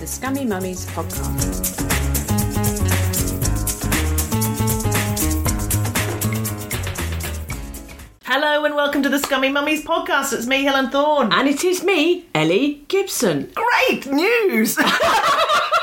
the Scummy Mummies podcast. Hello and welcome to the Scummy Mummies podcast. It's me, Helen Thorne. And it is me, Ellie Gibson. Great news!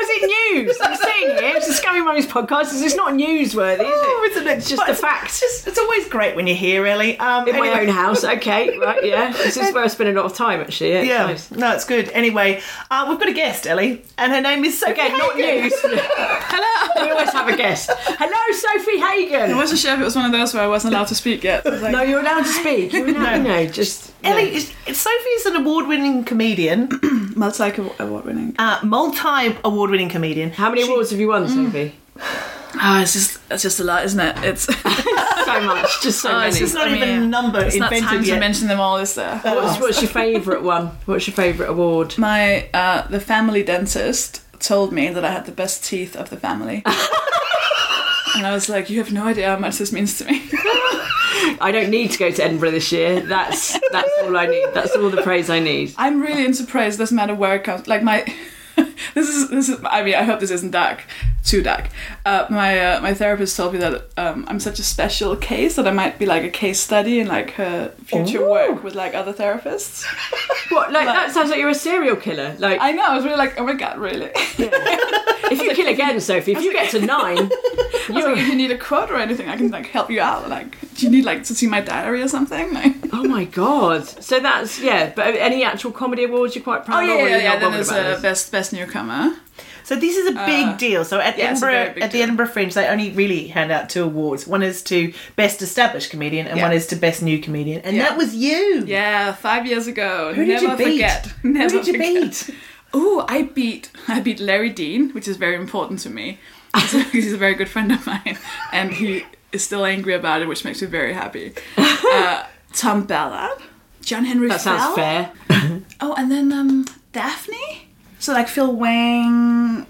What's? How is it news? I'm saying it. It's the Scummy Mummies podcast. It's not newsworthy, is Oh, it? isn't it? It's just But a fact. It's, just- it's always great when you're here, Ellie. Um, in my own house. Okay, right, yeah. This is where I spend a lot of time, actually. Yeah, it's nice. no, it's good. Anyway, uh, we've got a guest, Ellie, and her name is Sofie. Again, not news. Hello. We always have a guest. Hello, Sofie Hagen. I wasn't sure if it was one of those where I wasn't allowed to speak yet. I like, No, you're allowed to speak. You're allowed, you know, just. Ellie, is, Sofie is an award-winning comedian, multi award winning. uh, multi-award-winning comedian. How many awards have you won, Sofie? Ah, it's just it's just a lot, isn't it? It's So much, just so Oh, many. it's It's not I even mean, a number it's not invented time yet. to mention them all, is there? What's, what's your favourite one? What's your favourite award? My uh, the family dentist told me that I had the best teeth of the family. And I was like, you have no idea how much this means to me. I don't need to go to Edinburgh this year. That's that's all I need. That's all the praise I need. I'm really into praise. Doesn't matter where it comes. Like my, this is this is. I mean, I hope this isn't dark, too dark. Uh, my uh, my therapist told me that um, I'm such a special case that I might be like a case study in like her future work with like other therapists. What? Like that sounds like you're a serial killer. Like I know. I was really like, oh my god, really? if you kill again, Sofie, if you get to nine, I was like, if you need a quote or anything, I can like help you out. Like, do you need like to see my diary or something? Like, oh my god. So that's yeah. But any actual comedy awards you're quite oh proud yeah, of? or yeah, you're yeah. Then there's a this? best best newcomer. So this is a uh, big deal. So at yeah, it's a very Edinburgh, big at the deal. Edinburgh Fringe, they only really hand out two awards. One is to best established comedian, and Yeah. one is to best new comedian. And Yeah. that was you. Yeah, five years ago. Who did Never you beat? forget. Who Never did you forget. beat? Oh, I beat I beat Larry Dean, which is very important to me. He's- He's a very good friend of mine, and he is still angry about it, which makes me very happy. Uh, Tom Ballard, John Henry. That sounds fair. Oh, and then um, Daphne. So like Phil Wang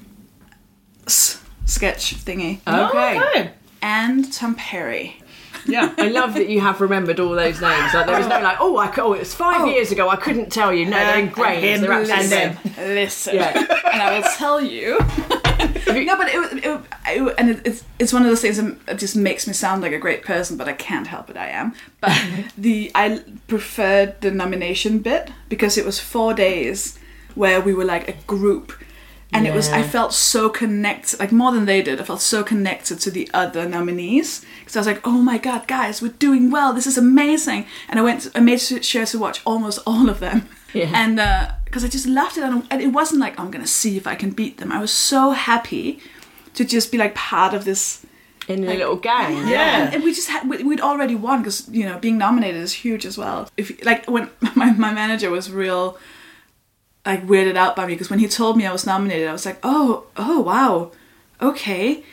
s- sketch thingy, Okay. Okay. and Tom Parry. Yeah, I love that you have remembered all those names. Like there was no like, oh, I oh, it was five Oh. years ago. I couldn't tell you. No, they're And him, They're absolutely and them. Listen, Yeah. and I will tell you. no, but it, was- it, it and it, it's it's one of those things that just makes me sound like a great person, but I can't help it. I am. But the I preferred the nomination bit because it was four days where we were like a group. And it was, I felt so connected, like more than they did. I felt so connected to the other nominees because I was like, "Oh my god, guys, we're doing well. This is amazing!" And I went, I made sure to watch almost all of them, Yeah. and uh, because I just loved it, and and it wasn't like I'm gonna see if I can beat them. I was so happy to just be like part of this. in a little gang. Yeah. And, and we just had we, we'd already won because you know being nominated is huge as well. If like when my my manager was real like weirded out by me because when he told me I was nominated, I was like, oh oh wow, okay.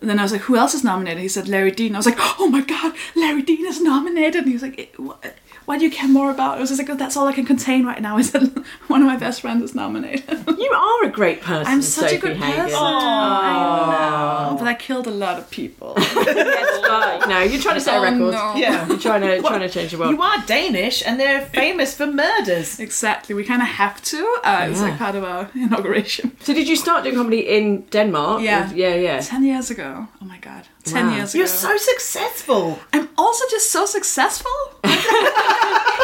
And then I was like, who else is nominated? He said Larry Dean. I was like, oh my god, Larry Dean is nominated. And he was like, "Eh, what? Why do you care more about? It was just like, that's all I can contain right now. Is that one of my best friends is nominated. You are a great person. I'm such Sofie a good Hagen. person. I know, but I killed a lot of people. Yes, right. No, you're trying to set a Oh, record. no. Yeah. You're trying to trying to change the world. You are Danish, and they're famous for murders. exactly. We kind of have to. Uh, It's like part of our inauguration. So did you start doing comedy in Denmark? Yeah. yeah, yeah. Ten years ago. Oh my god. Ten Wow. years ago. You're so successful. I'm also just so successful.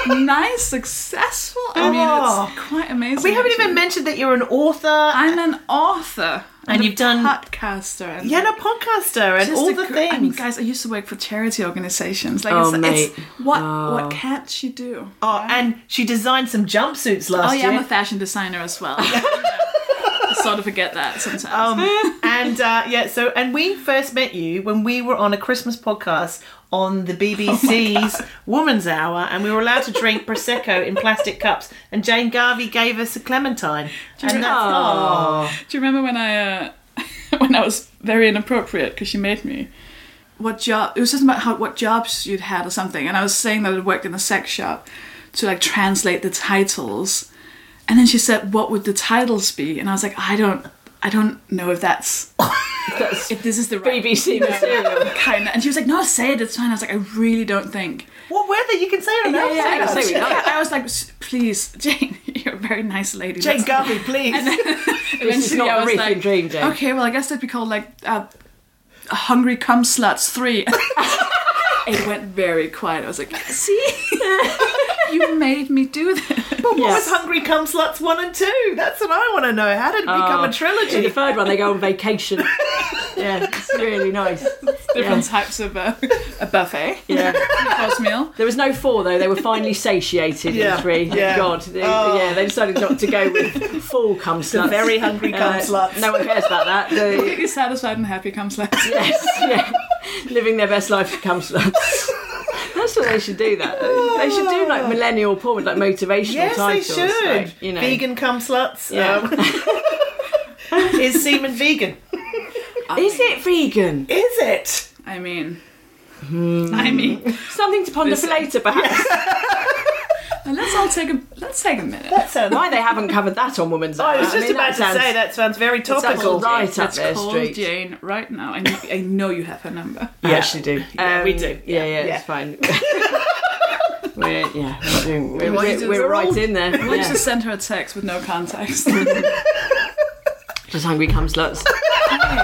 nice, successful. I mean, Oh. it's quite amazing. We haven't even mentioned that you're an author I'm an author. And a you've done- podcaster and and a podcaster and all the gr- things. I mean, guys, I used to work for charity organizations. Like, Oh, it's, mate. it's what oh. what can't she do? oh, and she designed some jumpsuits last year. Oh yeah, I'm a fashion designer as well. Sort of forget that sometimes. Um, and uh, yeah, so and we first met you when we were on a Christmas podcast on the BBC's Woman's Hour, and we were allowed to drink prosecco in plastic cups. And Jane Garvey gave us a clementine, and that's oh, Do you remember when I uh, when I was very inappropriate because she made me? What job? It was just about how what jobs you'd had or something, and I was saying that I'd worked in a sex shop to like translate the titles, and then she said, "What would the titles be?" And I was like, "I don't, I don't know if that's." if this is the right BBC material. kind of, and she was like, "No, say it. It's fine." I was like, "I really don't think." what were they? You can say it on Yeah, our yeah, podcast. say. I was like, "Please, Jane, you're a very nice lady." Jane Let's- Garvey, please. This is not I the was Reefing Dream, Jane. Okay, well, I guess that'd be called like uh, Hungry Cum Sluts 3. it went very quiet. I was like, see? You made me do this. But What Yes. was Hungry Come Sluts 1 and 2? That's what I want to know. How did it become a In the third one, they go on vacation. yeah, it's really nice. Different types of uh, a buffet. Yeah. Course meal. There was no four though. They were finally satiated Yeah, in three. Thank yeah. God. They, Oh. Yeah, they decided not to go with full cum sluts. very hungry cum Uh, sluts. No one cares about that. The- Completely satisfied and happy cum sluts. yes, yeah. Living their best life cum sluts. That's what they should do. That they should do like millennial porn with like motivational Yes, they titles. should. like, you know, Vegan cum sluts. Yeah. Um, is semen vegan? Is it vegan? Is it? I mean, I mean, Something to ponder for later, perhaps. Now let's all take a let's take a minute. That sounds. Why they haven't covered that on Woman's Hour? I was just mean, about that sounds- to say that sounds very sounds topical. right up Let's their call street. Jane right now. I know, I know you have her number. I Yeah. actually do. Yeah, we Um, do. Yeah, Yeah, yeah, yeah. it's fine. we're, yeah, we're, doing, we're, we're, we're we're right all- in there. We'll Yeah. just send her a text with no context. Just hungry cum sluts.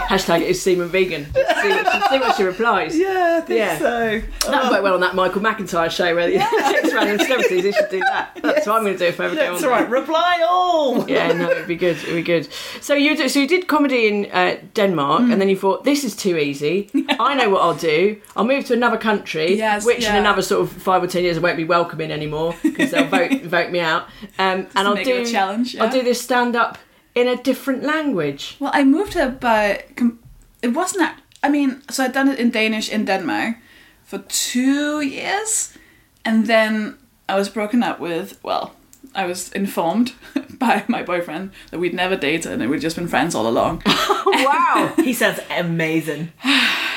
Hashtag is semen vegan. See what, she, see what she replies. Yeah, I think Yeah. so. That would work well on that Michael McIntyre show where the chicks random celebrities. They should do that. That's what I'm going to do if I ever go on. That's there. right. Reply all. Yeah, no, it'd be good. It'd be good. So you do, so you did comedy in uh, Denmark, and then you thought this is too easy. I know what I'll do. I'll move to another country, Yes, which in yeah. another sort of five or ten years I won't be welcome in anymore because they'll vote vote me out. Um, and I'll make do a challenge, I'll yeah. do this stand up in a different language. Well, I moved here but it wasn't. act- I mean, so I'd done it in Danish in Denmark for two years, and then I was broken up with. Well, I was informed by my boyfriend that we'd never dated and we'd just been friends all along. Wow. He sounds amazing.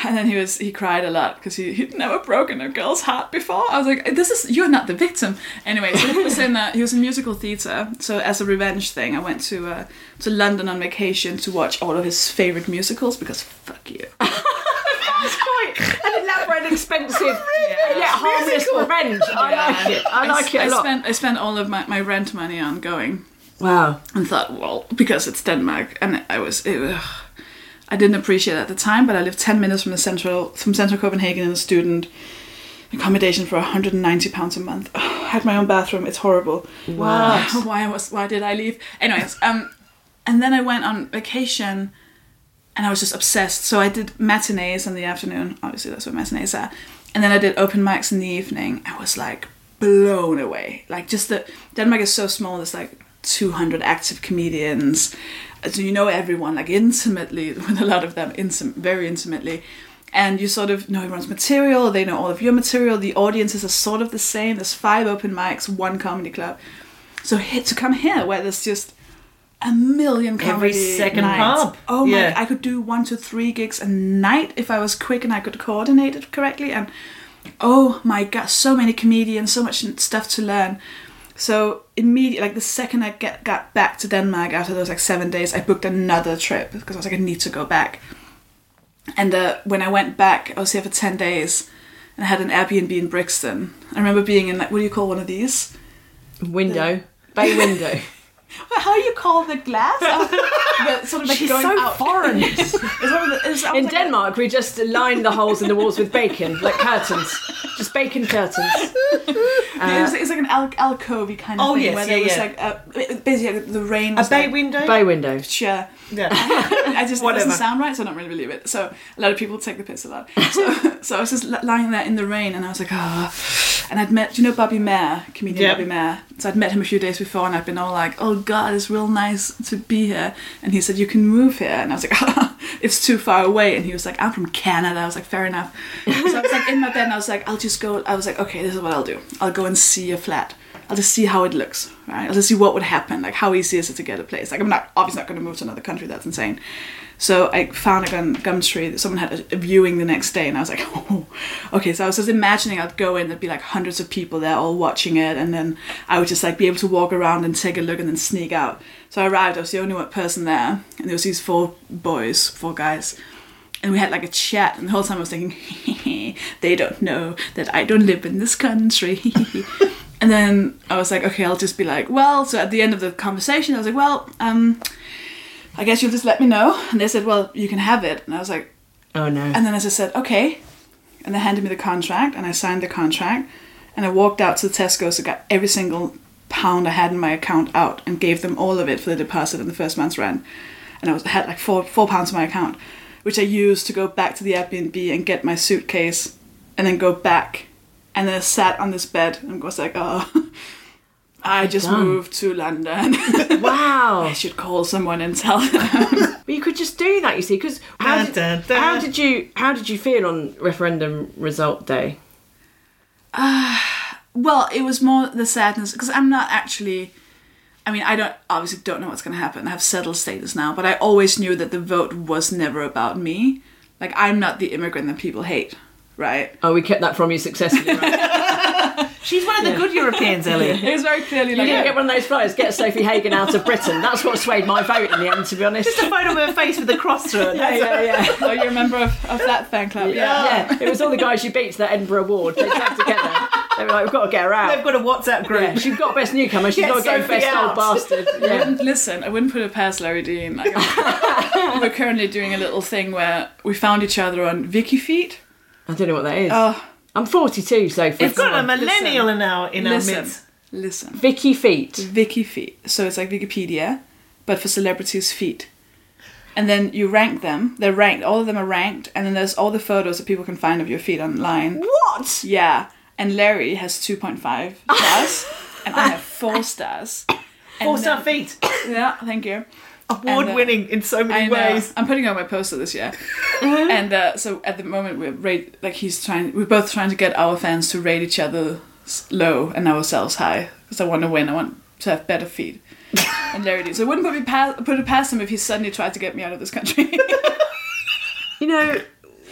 and then he was he cried a lot because he, he'd never broken a girl's heart before. I was like, "This is you're not the victim." Anyway, so he was in uh, he was in musical theatre. So as a revenge thing, I went to uh, to London on vacation to watch all of his favorite musicals because fuck you. That's quite an elaborate, expensive, yeah, harmless revenge. I like it. I like it I a lot. spent I spent all of my, my rent money on going Wow. and thought, well, because it's Denmark, and I was, it, ugh. I didn't appreciate it at the time, but I lived ten minutes from the central from central Copenhagen in a student accommodation for 190 pounds a month. I had my own bathroom. It's horrible. Wow. why was why did I leave? Anyways, um, and then I went on vacation, and I was just obsessed. So I did matinees in the afternoon. Obviously, that's what matinees are. And then I did open mics in the evening. I was like blown away. Like just the Denmark is so small. There's like 200 active comedians. So you know everyone like intimately with a lot of them, intim- very intimately. And you sort of know everyone's material. They know all of your material. The audiences are sort of the same. There's five open mics, one comedy club. So here, to come here where there's just a million comedy second nights. pub. Oh my! Yeah. I could do one to three gigs a night if I was quick and I could coordinate it correctly. And oh my god, so many comedians, so much stuff to learn. So immediately, like the second I get got back to Denmark after those like seven days, I booked another trip because I was like, I need to go back. And uh, when I went back, I was here for ten days, and I had an Airbnb in Brixton. I remember being in like, what do you call one of these? Window. Bay window. Well, How do you call the glass? The, sort of like She's going so out. foreign. It's one of the, it's, In like- Denmark, we just line the holes in the walls with bacon, like curtains. Just bacon curtains. Yeah, it was, it like an al- alcove kind of Oh, thing yes, where there yeah, was yeah. like uh, it- basically like, the rain. A Was bay like, window? Bay window. Sure. Yeah. I just it Whatever. doesn't sound right, so I don't really believe it. So a lot of people take the piss of that. So, so I was just li- lying there in the rain, and I was like, ah. And I'd met, do you know, Bobby Mair, comedian Yep. Bobby Mair. So I'd met him a few days before, and I'd been all like, oh God, it's real nice to be here. And he said, you can move here, and I was like, ah, it's too far away. And he was like, I'm from Canada. I was like, fair enough. So I was like in my bed, and I was like, I'll just go. I was like, okay, this is what I'll do. I'll go and see a flat. I'll just see how it looks, right? I'll just see what would happen. Like, how easy is it to get a place? Like, I'm not obviously not going to move to another country. That's insane. So I found a gun, Gumtree that someone had a, viewing the next day, and I was like, oh, okay. So I was just imagining I'd go in, there'd be like hundreds of people there all watching it, and then I would just like be able to walk around and take a look and then sneak out. So I arrived, I was the only one person there, and there was these four boys, four guys, and we had like a chat, and the whole time I was thinking, they don't know that I don't live in this country. and then I was like, okay, I'll just be like, well, so at the end of the conversation, I was like, well, um, I guess you'll just let me know. And they said, well, you can have it. And I was like, Oh no. and then as I just said, okay. And they handed me the contract, and I signed the contract. And I walked out to the Tesco's and got every single pound I had in my account out and gave them all of it for the deposit and the first month's rent. And I was had like four four pounds in my account, which I used to go back to the Airbnb and get my suitcase, and then go back. And then I sat on this bed and was like, oh, I just done? moved to London. wow. I should call someone and tell them. But you could just do that, you see, because how, did- dun, dun. how did you how did you feel on referendum result day? Uh, well, it was more the sadness because I'm not actually. I mean, I don't obviously don't know what's going to happen. I have settled status now, but I always knew that the vote was never about me. Like I'm not the immigrant that people hate, right? Oh, we kept that from you successfully. Right? She's one of the good Europeans, Ellie. It was very clearly you like didn't get one of those flyers. Get Sofie Hagen out of Britain. That's what swayed my vote in the end, to be honest. Just a photo of her face with a cross through it. yeah, yeah, yeah. Oh, you're a member of, of that fan club, yeah. Yeah, it was all the guys you beat to that Edinburgh Award. They came together. They were like, "We've got to get her out." They've got a WhatsApp group. Yeah, she's got best newcomer. She's Get got to get Sofie best out. old bastard. Yeah. Listen, I wouldn't put it past Larry Dean. Like, we're currently doing a little thing where we found each other on WikiFeet. I don't know what that is. Oh, I'm 42, Sofie. We've got a Come on. millennial in our in our listen, midst. listen. Vicky Feet. WikiFeet. So it's like Wikipedia, but for celebrities' feet. And then you rank them. They're ranked. All of them are ranked. And then there's all the photos that people can find of your feet online. What? Yeah. And Larry has 2.5 stars. and I have 4 stars. And Four star then- feet. Yeah, thank you. Award uh, winning in so many ways. I'm putting on my poster this year. and uh, so at the moment we're rate like he's trying we're both trying to get our fans to rate each other low and ourselves high because I want to win. I want to have better feet. and Larry did. So I wouldn't put, me past, put it past him if he suddenly tried to get me out of this country. You know,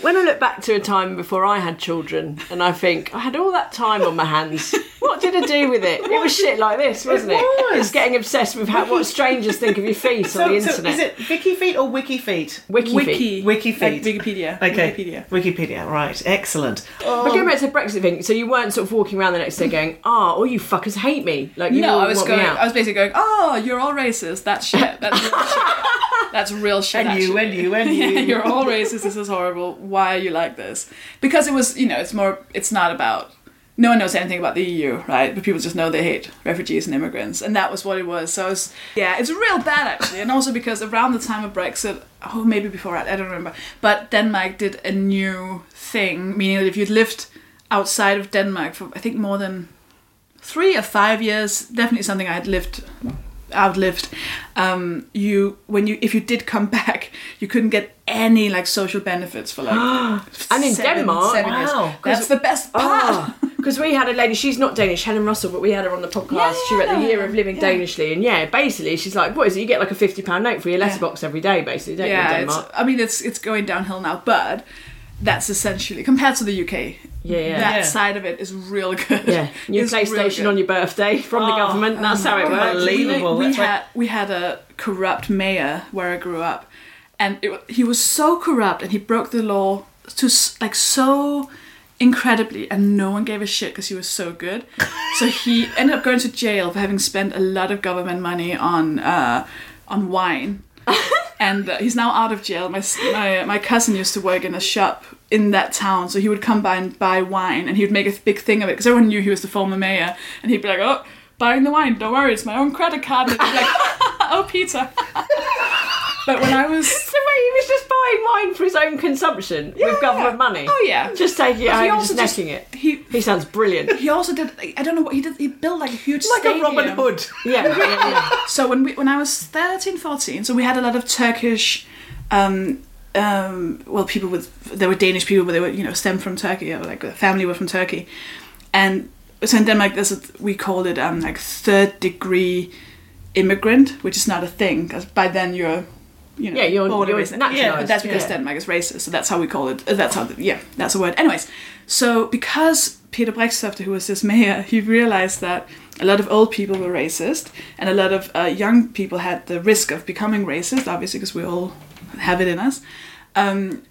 when I look back to a time before I had children, and I think I had all that time on my hands. What did I do with it? It was shit like this, wasn't it? was. It's getting obsessed with how, what strangers think of your feet So, on the so internet. is it Vicky feet or Wiki feet? Wiki, Wiki. feet. Wiki Like. Wikipedia. Okay. Wikipedia. Wikipedia. Right. Excellent. But going back to the Brexit thing, so you weren't sort of walking around the next day going, "Ah, all you fuckers hate me." Like you No, I was going. out. I was basically going. Oh, you're all racist. That's shit. That's real shit. That's real shit. And you, actually. and you, and you. Yeah, you're all racist. This is horrible. Why are you like this? Because it was, you know, it's more. It's not about. No one knows anything about the EU, right? But people just know they hate refugees and immigrants, and that was what it was. So it's yeah, it's real bad actually, and also because around the time of Brexit, oh maybe before that, I don't remember. But Denmark did a new thing, meaning that if you'd lived outside of Denmark for I think more than three or five years, definitely something I'd lived outlived. Um, you when you if you did come back, you couldn't get any like social benefits for like. And in seven- Denmark? seven. Wow. that's the best part. Because we had a lady, she's not Danish, Helen Russell, but we had her on the podcast. Yeah, she wrote the year of living yeah. danishly, and yeah, basically she's like, "What is it? You get like a fifty pound note for your letterbox every day, basically, don't you, yeah, in Denmark?" I mean it's it's going downhill now, but that's essentially compared to the UK. Yeah, yeah. That Yeah. side of it is real good. Yeah, new It's real PlayStation good. on your birthday from the Oh, government. That's how it works. unbelievable. we That's right. had we had a corrupt mayor where I grew up, and it, wa- he was so corrupt and he broke the law to s- like so incredibly, and no one gave a shit because he was so good. so he ended up going to jail for having spent a lot of government money on uh, on wine. and uh, he's now out of jail. My, s- my my cousin used to work in a shop in that town, so he would come by and buy wine, and he would make a big thing of it because everyone knew he was the former mayor, and he'd be like, "Oh, buying the wine, don't worry, it's my own credit card." And he'd be like, "Oh, Peter." but when I was So wait, he was just buying wine for his own consumption with government money. Oh, yeah. just taking it he just necking it. he He sounds brilliant. he also did I don't know what he did. He built like a huge Like a Robin stadium. Hood. Yeah, yeah, yeah. So when we when I was 13, 14, so we had a lot of Turkish um um well people with there were Danish people but they were you know stemmed from Turkey or like the family were from Turkey. And so in Denmark there's a, we called it um like third degree immigrant, which is not a thing because by then you're you know Yeah, you're- born you're Yeah, but that's because yeah. Denmark is racist, so that's how we call it. uh, That's how the, yeah, that's a word. Anyways, so because Peter Brixtofte, who was this mayor, he realized that a lot of old people were racist, and a lot of uh, young people had the risk of becoming racist, obviously because we all have it in us. Um,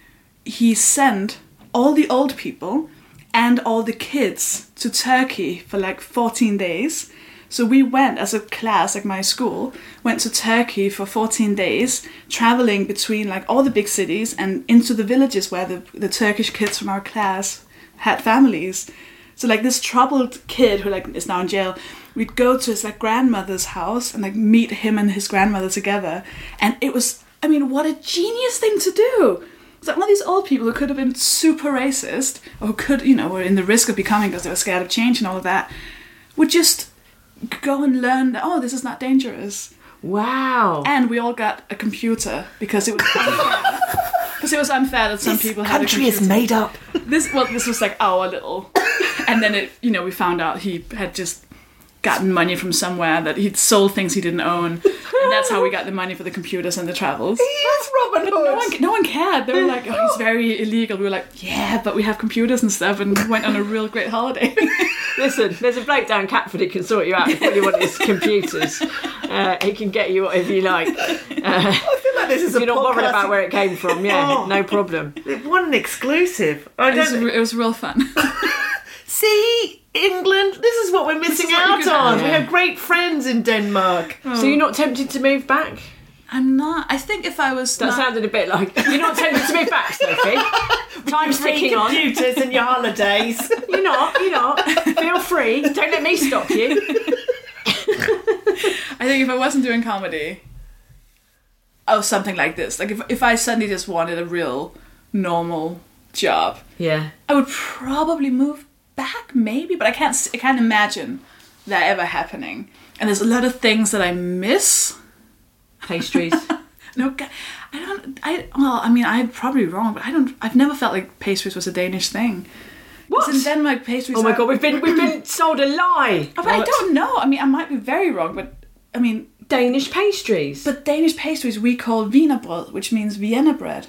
he sent all the old people and all the kids to Turkey for like 14 days. So we went as a class, like my school, went to Turkey for 14 days, traveling between like all the big cities and into the villages where the, the Turkish kids from our class had families. So like this troubled kid who like is now in jail, we'd go to his like grandmother's house and like meet him and his grandmother together. And it was I mean, what a genius thing to do. It's like all these old people who could have been super racist, or could, you know, were in the risk of becoming because they were scared of change and all of that, would just go and learn that, oh, this is not dangerous. Wow. And we all got a computer because it was unfair. Because it was unfair that some people had a country is made up. This well, this was like our little, and then it, you know, we found out he had just gotten money from somewhere that he'd sold things he didn't own, and that's how we got the money for the computers and the travels. He is Robin Hood. No one, no one cared. They were like, "Oh, he's very illegal." We were like, "Yeah, but we have computers and stuff," and went on a real great holiday. Listen, there's a bloke down Catford who can sort you out if all you want is computers. Uh, he can get you whatever you like. I feel like this is a You're not worried about where it came from. Yeah, Oh. no problem. What an exclusive. I it, was, don't it was real fun. see England. This is what we're missing out on. have. We have great friends in Denmark. So you're not tempted to move back? I'm not. I think if I was That not, sounded a bit like you're not tempted to move back, Sofie. Time's ticking on. computers and your holidays. You're not. You're not. Feel free. Don't let me stop you. I think if I wasn't doing comedy, oh, something like this. Like if if I suddenly just wanted a real normal job, Yeah. I would probably move back, maybe. But I can't. I can't imagine that ever happening. And there's a lot of things that I miss. Pastries. No, I don't. I well, I mean, I'm probably wrong, but I don't. I've never felt like pastries was a Danish thing. What? In Denmark, pastries. Oh my are- god, we've been we've been sold a lie. Oh, but I don't know. I mean, I might be very wrong, but I mean, Danish pastries. but Danish pastries we call wienerbrød, which means Vienna bread.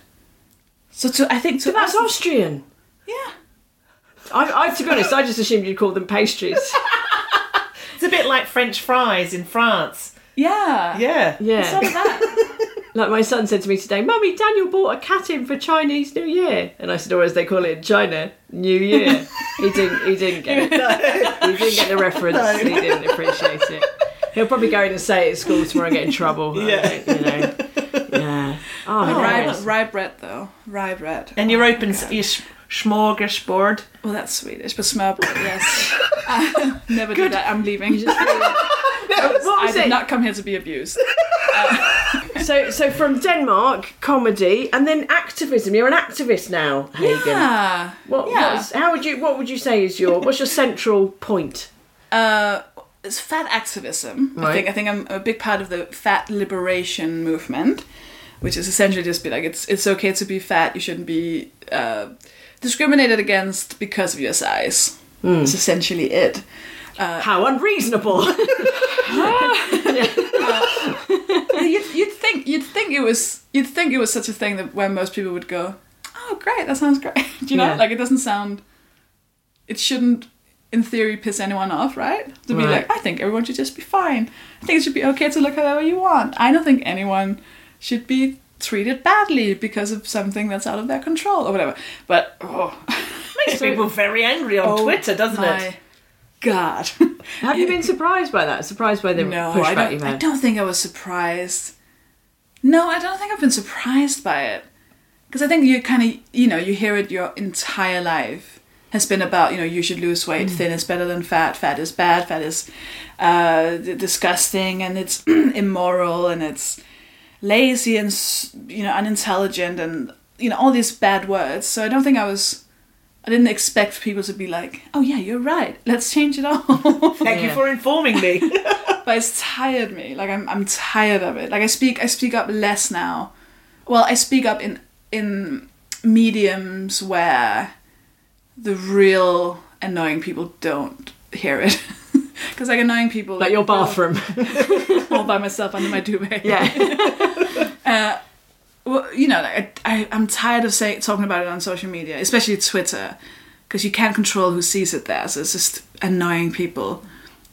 So to I think to But that's us, Austrian. yeah. I, I, to be honest, I just assumed you'd call them pastries. It's a bit like French fries in France. Yeah. Yeah. Yeah. So did that. Like my son said to me today, Mummy, Daniel bought a cat in for Chinese New Year, and I said, or as they call it in China, New Year. he didn't. He didn't get it. He didn't get the reference. He didn't appreciate it. He'll probably go in and say it at school tomorrow and get in trouble. I Yeah. don't- you know. Yeah. Oh, oh rye, hilarious. rye bread though. Rye bread. And you're oh, open your sh- smorgasbord. Well, that's Swedish, but smørbrød, yes. Uh, never do that. I'm leaving. What I did it? not come here to be abused. So, so from Denmark, comedy, and then activism. You're an activist now, Hagen. Yeah. What, yeah. how would you? What would you say is your? What's your central point? uh, it's fat activism. I think I think I'm a big part of the fat liberation movement, which is essentially just be like it's it's okay to be fat. You shouldn't be uh, discriminated against because of your size. Hmm. It's essentially it. Uh, How unreasonable! you'd, you'd think you'd think it was you'd think it was such a thing that where most people would go, oh oh, great, that sounds great. Do you know? Yeah. Like, it doesn't sound, it shouldn't, in theory, piss anyone off, right? To be Right. like, I think everyone should just be fine. I think it should be okay to look however you want. I don't think anyone should be treated badly because of something that's out of their control or whatever. But, oh, Makes people very angry on Oh Twitter, doesn't my it? God. Have you been surprised by that? Surprised by the No, pushback I don't, you've I don't think I was surprised. No, I don't think I've been surprised by it. Because I think you kind of, you know, you hear it your entire life has been about, you know, you should lose weight, thin is better than fat, fat is bad, fat is uh, disgusting, and it's immoral, and it's lazy and, you know, unintelligent, and, you know, all these bad words. So I don't think I was. I didn't expect people to be like, "Oh yeah, you're right. Let's change it all." Thank you for informing me. but it's tired me. Like I'm I'm tired of it. Like I speak I speak up less now. Well, I speak up in in mediums where the real annoying people don't hear it. Because like annoying people Like your bathroom. all by myself under my duvet. yeah. Uh, well, you know, like, I, I'm tired of say, talking about it on social media, especially Twitter, because you can't control who sees it there. So it's just annoying people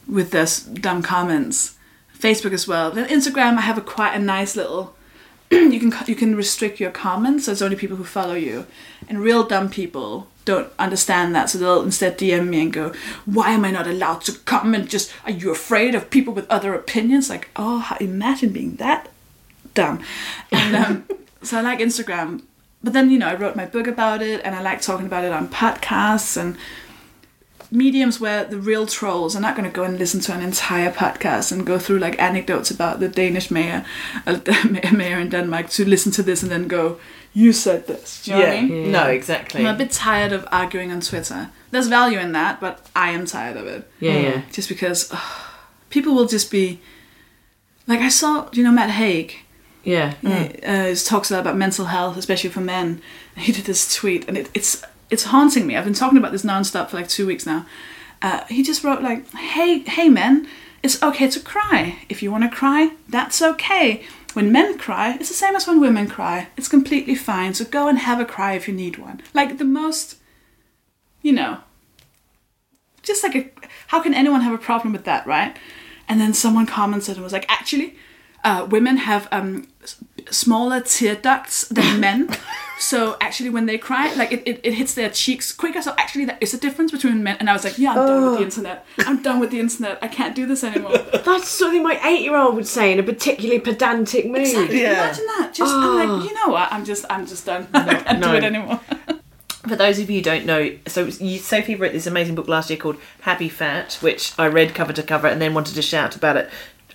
with their dumb comments. Facebook as well. Then Instagram, I have a quite a nice little. you can you can restrict your comments, so it's only people who follow you. And real dumb people don't understand that, so they'll instead DM me and go, "Why am I not allowed to come? And Just are you afraid of people with other opinions? Like, oh, imagine being that dumb. And um, so I like Instagram. But then, you know, I wrote my book about it and I like talking about it on podcasts and mediums where the real trolls are not going to go and listen to an entire podcast and go through like anecdotes about the Danish mayor, uh, mayor in Denmark to listen to this and then go, you said this. Do you know what I mean? No, exactly. I'm a bit tired of arguing on Twitter. There's value in that, but I am tired of it. Yeah, yeah. Just because ugh, people will just be like I saw, you know Matt Haig? Yeah. He uh, talks a lot about mental health, especially for men. He did this tweet, and it, it's it's haunting me. I've been talking about this nonstop for like two weeks now. Uh, he just wrote like, "Hey, hey, men, it's okay to cry. If you want to cry, that's okay. When men cry, it's the same as when women cry. It's completely fine. So go and have a cry if you need one. Like the most, you know, just like a how can anyone have a problem with that right and then someone commented and was like actually uh, women have um, smaller tear ducts than men. So actually when they cry like it, it, it hits their cheeks quicker. So actually there is a difference between men and i was like yeah i'm done with the oh. internet. I'm done with the internet. I can't do this anymore. That's something my eight-year-old would say in a particularly pedantic mood. exactly. Yeah. imagine that. Just i'm like ah. you know what? I'm just i'm just done. I can't no. do it anymore. For those of you who don't know, so you, Sofie wrote this amazing book last year called Happy Fat, which I read cover to cover and then wanted to shout about it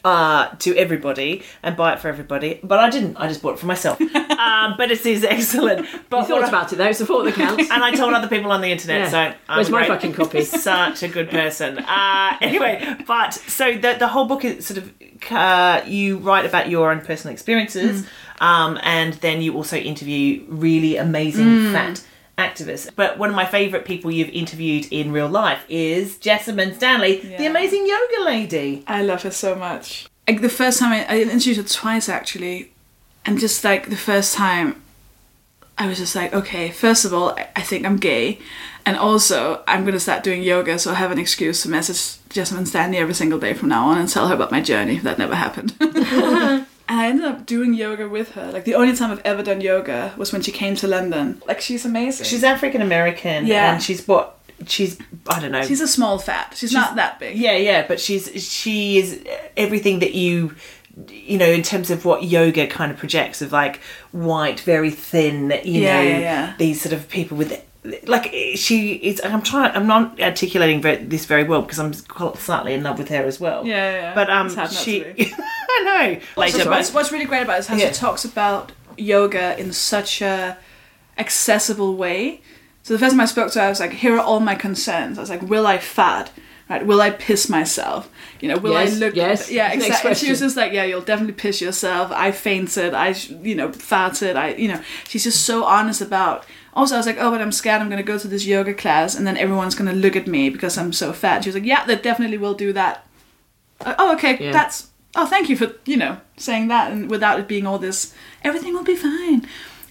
uh, to everybody and buy it for everybody. But I didn't. I just bought it for myself. um, but it is excellent. But You thought what I- about it though. Support the counts. and I told other people on the internet. Yeah. So I'm Where's my fucking copy? Such a good person. Uh, anyway, but so the the whole book is sort of uh, you write about your own personal experiences, um, and then you also interview really amazing fat activists. But one of my favourite people you've interviewed in real life is Jessamyn Stanley, the amazing yoga lady. I love her so much. Like the first time I, I interviewed her twice actually, and just like the first time, I was just like, okay, first of all, I, I think I'm gay, and also I'm gonna start doing yoga, so I have an excuse to message Jessamyn Stanley every single day from now on and tell her about my journey. That never happened. and I ended up doing yoga with her. Like the only time I've ever done yoga was when she came to London. Like she's amazing. She's African American, Yeah. and she's what she's I don't know. she's a small fat. She's, not that big. Yeah, yeah, but she's she is everything that you you know in terms of what yoga kind of projects of like white, very thin, you Yeah, know, yeah, yeah. these sort of people with like she is. I'm trying. I'm not articulating ve- this very well because I'm slightly in love with her as well. Yeah, yeah, yeah. But um, It's hard not she. to be. I know. Later, What's, but what's, what's really great about it is how Yeah. she talks about yoga in such a accessible way. So the first time I spoke to her, I was like, "Here are all my concerns." I was like, "Will I fat? Right? Will I piss myself? You know, will Yes, I look? yes. Yeah, exactly." And she was just like, "Yeah, you'll definitely piss yourself. I fainted. I, you know, farted. I, you know." She's just so honest about. Also, I was like, "Oh, but I'm scared. I'm going to go to this yoga class, and then everyone's going to look at me because I'm so fat." She was like, "Yeah, they definitely will do that." Uh, oh, okay, Yeah. that's oh, thank you for you know saying that, and without it being all this, everything will be fine.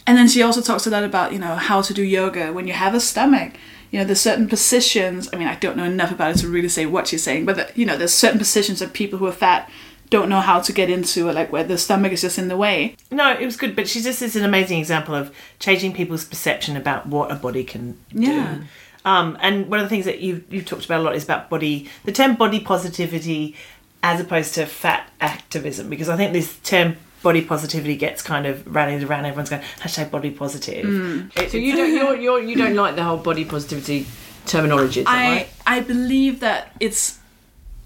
and then she also talks a lot about you know how to do yoga when you have a stomach you know there's certain positions i mean i don't know enough about it to really say what she's saying but the, you know there's certain positions that people who are fat don't know how to get into or like where the stomach is just in the way No, it was good, but she just is an amazing example of changing people's perception about what a body can Yeah. do. Um, and one of the things that you've, you've talked about a lot is about body, the term body positivity as opposed to fat activism, because I think this term body positivity gets kind of rallied around. Everyone's going, hashtag body positive. Mm. It- So you don't you're, you're, you don't like the whole body positivity terminology, is that I right? I believe that it's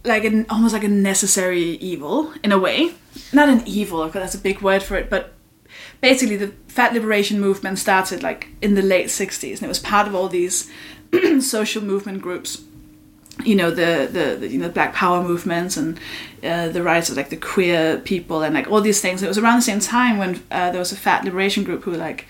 like an almost like a necessary evil in a way. Not an evil, because that's a big word for it, but basically the fat liberation movement started like in the late 60s and it was part of all these social movement groups you know the, the, the you know black power movements and uh, the rights of like the queer people and like all these things. It was around the same time when uh, there was a fat liberation group who were like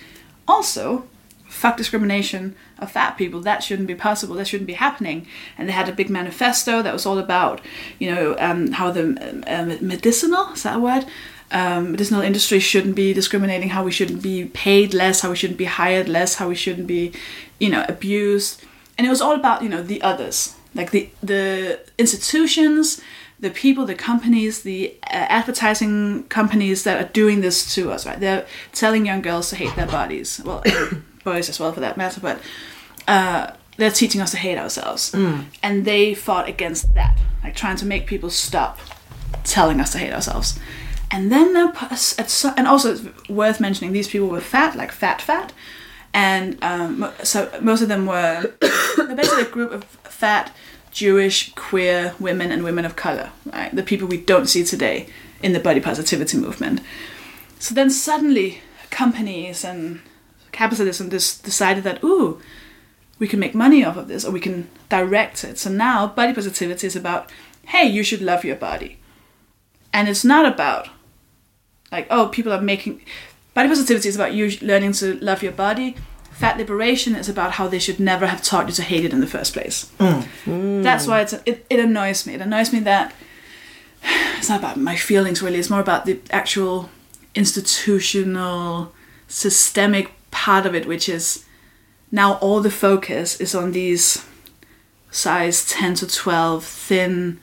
also fuck discrimination of fat people. That shouldn't be possible. That shouldn't be happening. And they had a big manifesto that was all about you know um, how the um, medicinal is that a word? Um, medicinal industry shouldn't be discriminating how we shouldn't be paid less how we shouldn't be hired less how we shouldn't be you know abused. And it was all about you know the others like the the institutions the people the companies the uh, advertising companies that are doing this to us right? They're telling young girls to hate their bodies. Well boys as well for that matter but uh, they're teaching us to hate ourselves. And they fought against that like trying to make people stop telling us to hate ourselves. And then there was- at so, and also it's worth mentioning these people were fat like fat fat and um, so most of them were basically a group of fat Jewish queer women and women of color, right? The people we don't see today in the body positivity movement. So then suddenly companies and capitalism just decided that ooh, we can make money off of this or we can direct it. So now body positivity is about hey, you should love your body. And it's not about like oh, people are making body positivity is about you learning to love your body. Fat liberation is about how they should never have taught you to hate it in the first place. Mm. That's why it's it, it annoys me. It annoys me that it's not about my feelings really. It's more about the actual institutional, systemic part of it, which is now all the focus is on these size 10 to 12, thin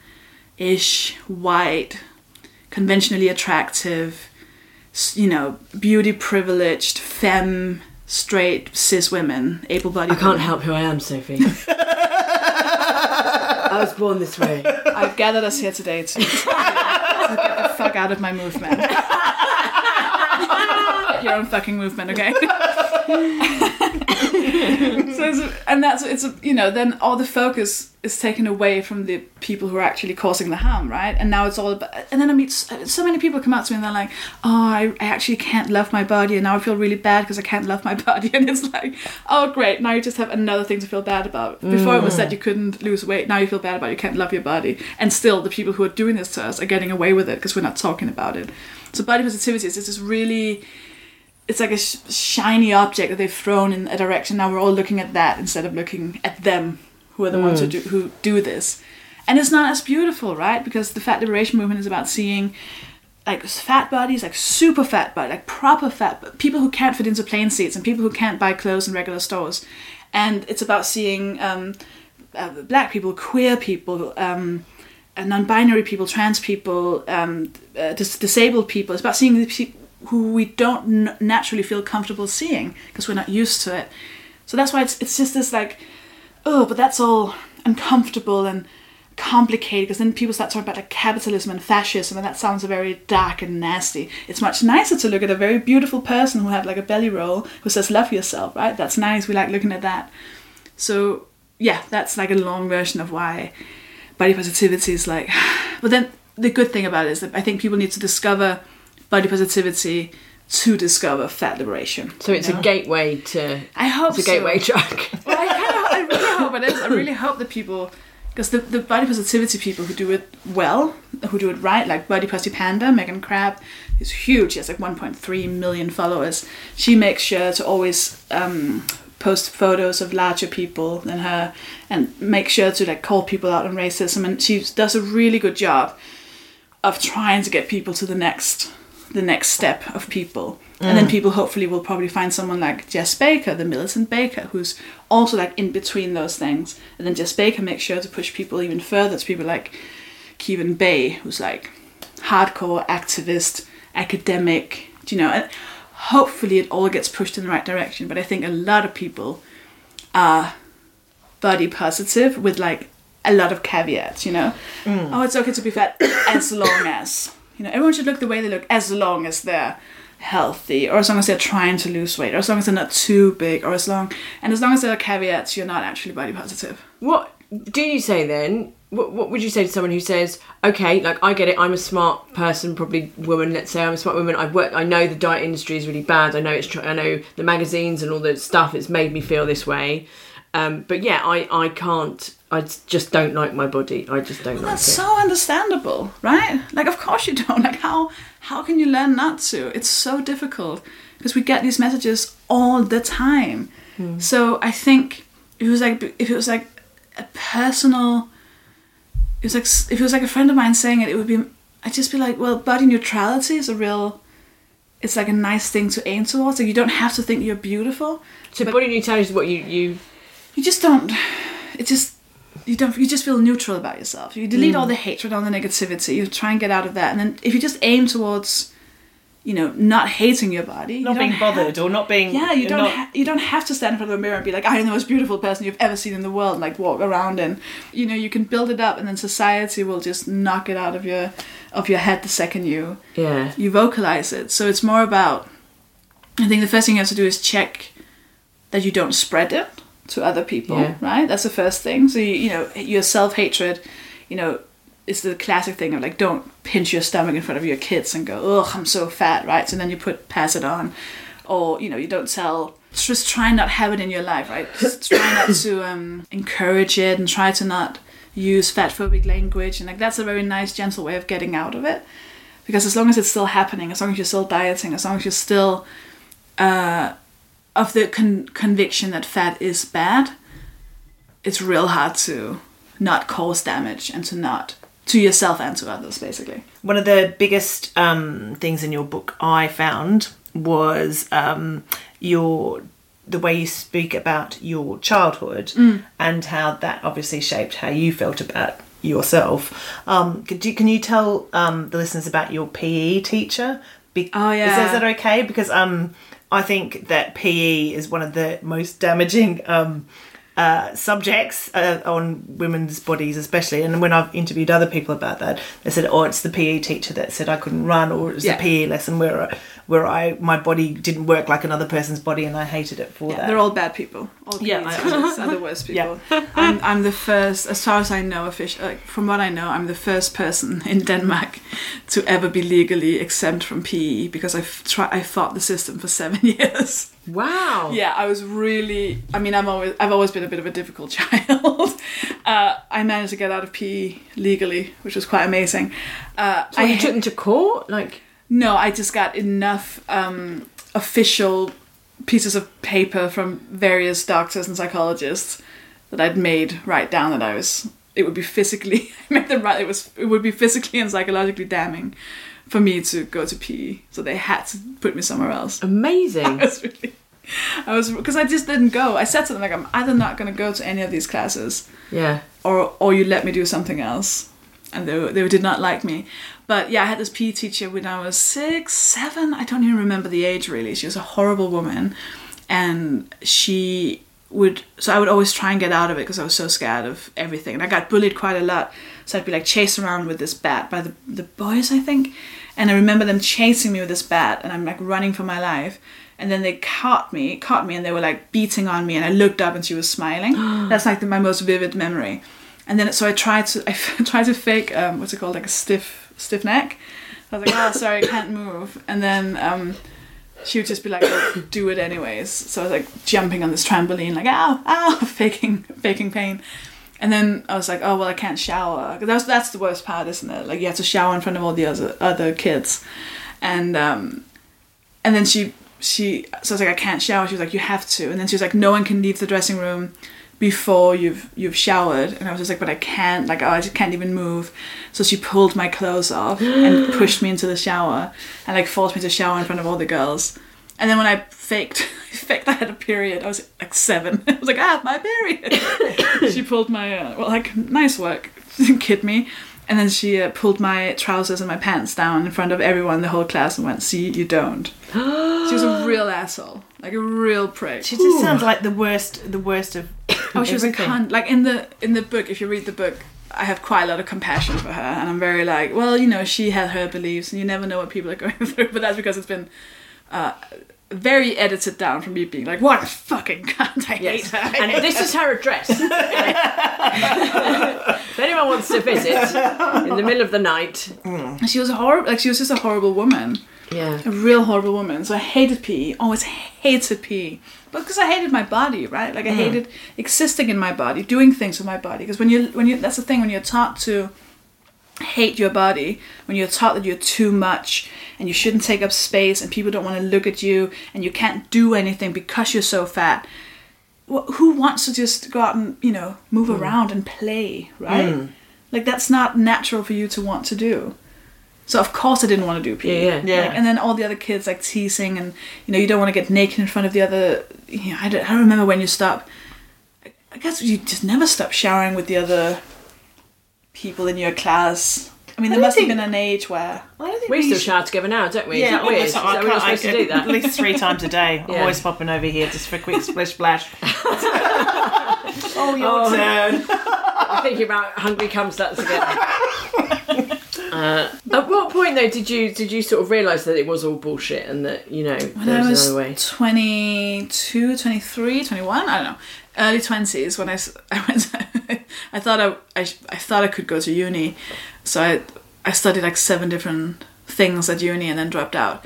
ish, white, conventionally attractive, you know, beauty privileged, femme, straight, cis women, able bodied. I can't help who I am, Sofie. I was born this way. I've gathered us here today to, to get the fuck out of my movement. Your own fucking movement, okay? so it's, and that's it's you know then all the focus is taken away from the people who are actually causing the harm, right? And now it's all about. And then I meet so so many people come up to me and they're like, "Oh, I, I actually can't love my body, and now I feel really bad because I can't love my body." And it's like, "Oh, great! Now you just have another thing to feel bad about." Before it was that mm. you couldn't lose weight. Now you feel bad about it, you can't love your body, and still the people who are doing this to us are getting away with it because we're not talking about it. So body positivity is this really it's like a sh- shiny object that they've thrown in a direction. Now we're all looking at that instead of looking at them, who are the ones who do who do this. And it's not as beautiful, right? Because the fat liberation movement is about seeing like fat bodies, like super fat body, like proper fat, people who can't fit into plane seats and people who can't buy clothes in regular stores. And it's about seeing um, uh, black people, queer people, um, uh, non-binary people, trans people, um, uh, dis- disabled people. It's about seeing the people who we don't naturally feel comfortable seeing because we're not used to it. So that's why it's it's just this like, oh, but that's all uncomfortable and complicated because then people start talking about like capitalism and fascism and that sounds very dark and nasty. It's much nicer to look at a very beautiful person who had like a belly roll who says love yourself, right? That's nice. We like looking at that. So yeah, that's like a long version of why body positivity is like. But then the good thing about it is that I think people need to discover body positivity to discover fat liberation. So it's a gateway to. I hope It's a gateway so. drug. Well, I, kind of, I really hope it is. I really hope that people, because the, the body positivity people who do it well, who do it right, like Body Positive Panda, Megan Crabbe, is huge. She has like 1.3 million followers. She makes sure to always um, post photos of larger people than her and make sure to like call people out on racism. And she does a really good job of trying to get people to the next the next step of people And then mm. people hopefully will probably find someone like Jess Baker, the militant baker, who's also like in between those things. And then Jess Baker makes sure to push people even further to people like Kivan Bay, who's like hardcore activist, academic, do you know? And hopefully it all gets pushed in the right direction. But I think a lot of people are body positive with like a lot of caveats, you know? Mm. Oh, it's okay to be fat as long as, you know, everyone should look the way they look as long as they're healthy or as long as they're trying to lose weight or as long as they're not too big or as long and as long as there are caveats you're not actually body positive What do you say then? What, what would you say to someone who says, "Okay, like I get it. I'm a smart person, probably woman. Let's say I'm a smart woman. I've worked. I know the diet industry is really bad. I know it's. I know the magazines and all the stuff. It's made me feel this way. Um, but yeah, I I can't. I just don't like my body. I just don't like that's it. so understandable right like of course you don't like how how can you learn not to it's so difficult because we get these messages all the time hmm. so i think if it was like if it was like a personal it was like if it was like a friend of mine saying it it would be i'd just be like well body neutrality is a real it's like a nice thing to aim towards like you don't have to think you're beautiful so body neutrality is what you you. you just don't it just you don't you just feel neutral about yourself you delete Mm. all the hatred all the negativity you try and get out of that and then if you just aim towards you know not hating your body Not don't being bothered or not being. yeah you don't not- ha- you don't have to stand in front of a mirror and be like i am the most beautiful person you've ever seen in the world and, like walk around and you know you can build it up and then society will just knock it out of your of your head the second you Yeah. you vocalize it. So it's more about. I think the first thing you have to do is check that you don't spread it to other people, Yeah. right? That's the first thing. So you, you know your self hatred, you know, is the classic thing of like don't pinch your stomach in front of your kids and go, ugh, I'm so fat, right? So then you put pass it on, or you know you don't tell. Just try not have it in your life, right? Just try not to um, encourage it and try to not use fat phobic language and like that's a very nice gentle way of getting out of it because as long as it's still happening, as long as you're still dieting, as long as you're still uh, of the con- conviction that fat is bad, it's real hard to not cause damage and to not to yourself and to others, basically. One of the biggest um, things in your book I found was um, your the way you speak about your childhood and how that obviously shaped how you felt about yourself. Um, could you, can you tell um, the listeners about your PE teacher? Be- Oh, is, yeah. is that okay? Because um, I think that PE is one of the most damaging um, uh, subjects uh, on women's bodies, especially. And when I've interviewed other people about that, they said, "Oh, it's the PE teacher that said I couldn't run, or it was Yeah. the PE lesson where where I my body didn't work like another person's body, and I hated it for that." They're all bad people. All Yeah, PE I- teachers are the worst people. I'm, I'm the first, as far as I know, official, like, from what I know, I'm the first person in Denmark to ever be legally exempt from PE because I've try, I fought the system for seven years. Wow. Yeah, I was really. I mean, I'm always. I've always been a bit of a difficult child. uh, I managed to get out of PE legally, which was quite amazing. Uh, So I you took them to court, like. No, I just got enough um, official pieces of paper from various doctors and psychologists that I'd made write down that I was. It would be physically. I made them write. It was. It would be physically and psychologically damning for me to go to PE. So they had to put me somewhere else. Amazing. I was really. I was because I just didn't go. I said something like, "I'm either not going to go to any of these classes, Yeah. or or you let me do something else," and they they did not like me. But yeah, I had this PE teacher when I was six, seven. I don't even remember the age really. She was a horrible woman, and she would. So I would always try and get out of it because I was so scared of everything, and I got bullied quite a lot. So I'd be like chased around with this bat by the the boys, I think, and I remember them chasing me with this bat, and I'm like running for my life. And then they caught me, caught me, and they were like beating on me. And I looked up, and she was smiling. That's like the, my most vivid memory. And then so I tried to I tried to fake um, what's it called like a stiff stiff neck. I was like, oh sorry, I can't move. And then um, she would just be like, do it anyways. So I was like jumping on this trampoline, like ow, ow, faking faking pain. And then I was like, oh well, I can't shower. That's that's the worst part, isn't it? Like you have to shower in front of all the other other kids, and um, and then she she so I was like I can't shower. She was like you have to, and then she was like no one can leave the dressing room before you've you've showered, and I was just like but I can't like oh, I just can't even move. So she pulled my clothes off and pushed me into the shower and like forced me to shower in front of all the girls. and then when I faked, faked I had a period, I was like seven. I was like, I have my period. she pulled my, uh, well, like, nice work, kid me. And then she uh, pulled my trousers and my pants down in front of everyone, the whole class, and went, "See, you don't." she was a real asshole, like a real prick. She just sounds like the worst, the worst of. Oh, she was a cunt. Like in the in the book, if you read the book, I have quite a lot of compassion for her, and I'm very like, well, you know, she had her beliefs, and you never know what people are going through. But that's because it's been uh, very edited down from me being like, what a fucking cunt, I hate her. And this is her address. if anyone wants to visit in the middle of the night, And she was a horrible, like she was just a horrible woman, yeah. a real horrible woman. So I hated PE, always hated PE, but because I hated my body, right? Like I mm. hated existing in my body, doing things with my body. Because when you when you that's the thing when you're taught to hate your body, when you're taught that you're too much and you shouldn't take up space and people don't want to look at you and you can't do anything because you're so fat. Who wants to just go out and you know move mm. around and play, right? Mm. Like that's not natural for you to want to do. So of course I didn't want to do PE. Yeah, yeah. Yeah. Like, and then all the other kids like teasing and you know you don't want to get naked in front of the other. You know, I don't, I don't remember when you stop. I- I guess you just never stop showering with the other people in your class. I mean, there don't must have been an age where I don't think We still should- shower together now, don't we? Yeah, is that weird? Is I that we're supposed to do that? At least three times a day. I'm Yeah. always popping over here just for a quick splish splash. oh, your oh, turn. I'm thinking about hungry cum sluts again. Uh, at what point though did you did you sort of realise that it was all bullshit and that you know when there I was was another way? 22, 23, 21, I don't know, early 20s when I, I went, I thought I, I, I thought I could go to uni. So I, I studied like seven different things at uni and then dropped out.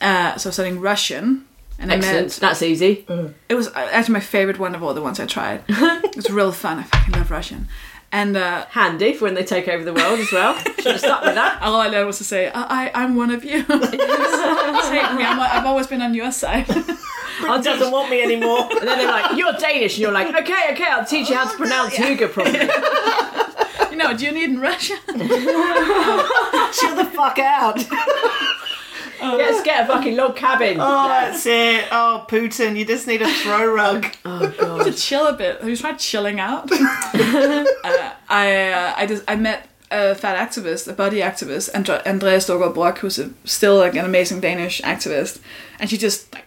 Uh, so I was studying Russian. And I Excellent. met, That's easy. it was actually my favorite one of all the ones I tried. it was real fun. I fucking love Russian. And uh, Handy for when they take over the world as well. Should have stuck with that. all I learned was to say, I, I, I'm one of you. Take me. I'm, I've always been on your side. I'll Doesn't want me anymore. and then they're like, "You're Danish," and you're like, "Okay, okay, I'll teach you how to pronounce hygge properly." you know, do you need in Russian? Chill the fuck out. Let's get a fucking log cabin. Oh, that's it. Oh, Putin, you just need a throw rug. to chill a bit. Have you tried chilling out? uh, I uh, I just I met a fat activist, a body activist, Andre- Andreas Storgård Brock, who's a, still like an amazing Danish activist, and she just like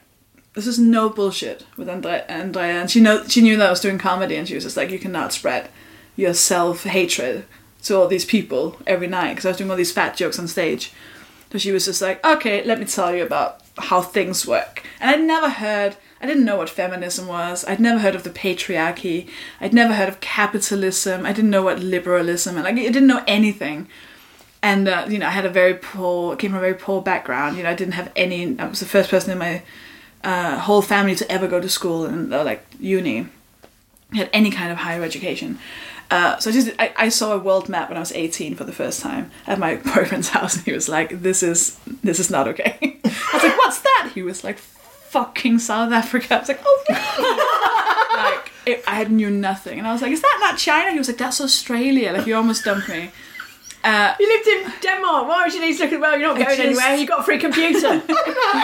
this is no bullshit with Andre- Andrea, and she know she knew that I was doing comedy, and she was just like, you cannot spread your self hatred to all these people every night because I was doing all these fat jokes on stage. So she was just like, okay, let me tell you about how things work. And I'd never heard, I didn't know what feminism was. I'd never heard of the patriarchy. I'd never heard of capitalism. I didn't know what liberalism and like I didn't know anything. And uh, you know, I had a very poor, came from a very poor background. You know, I didn't have any. I was the first person in my uh, whole family to ever go to school and uh, like uni had any kind of higher education. Uh, so I just I, I saw a world map when I was 18 for the first time at my boyfriend's house, and he was like, "This is this is not okay." I was like, "What's that?" He was like, "Fucking South Africa." I was like, "Oh." like it, I had knew nothing, and I was like, "Is that not China?" He was like, "That's Australia." Like he almost dumped me. Uh, You lived in Denmark. Why would you need to look at? Well, you're not going just- anywhere. You got a free computer.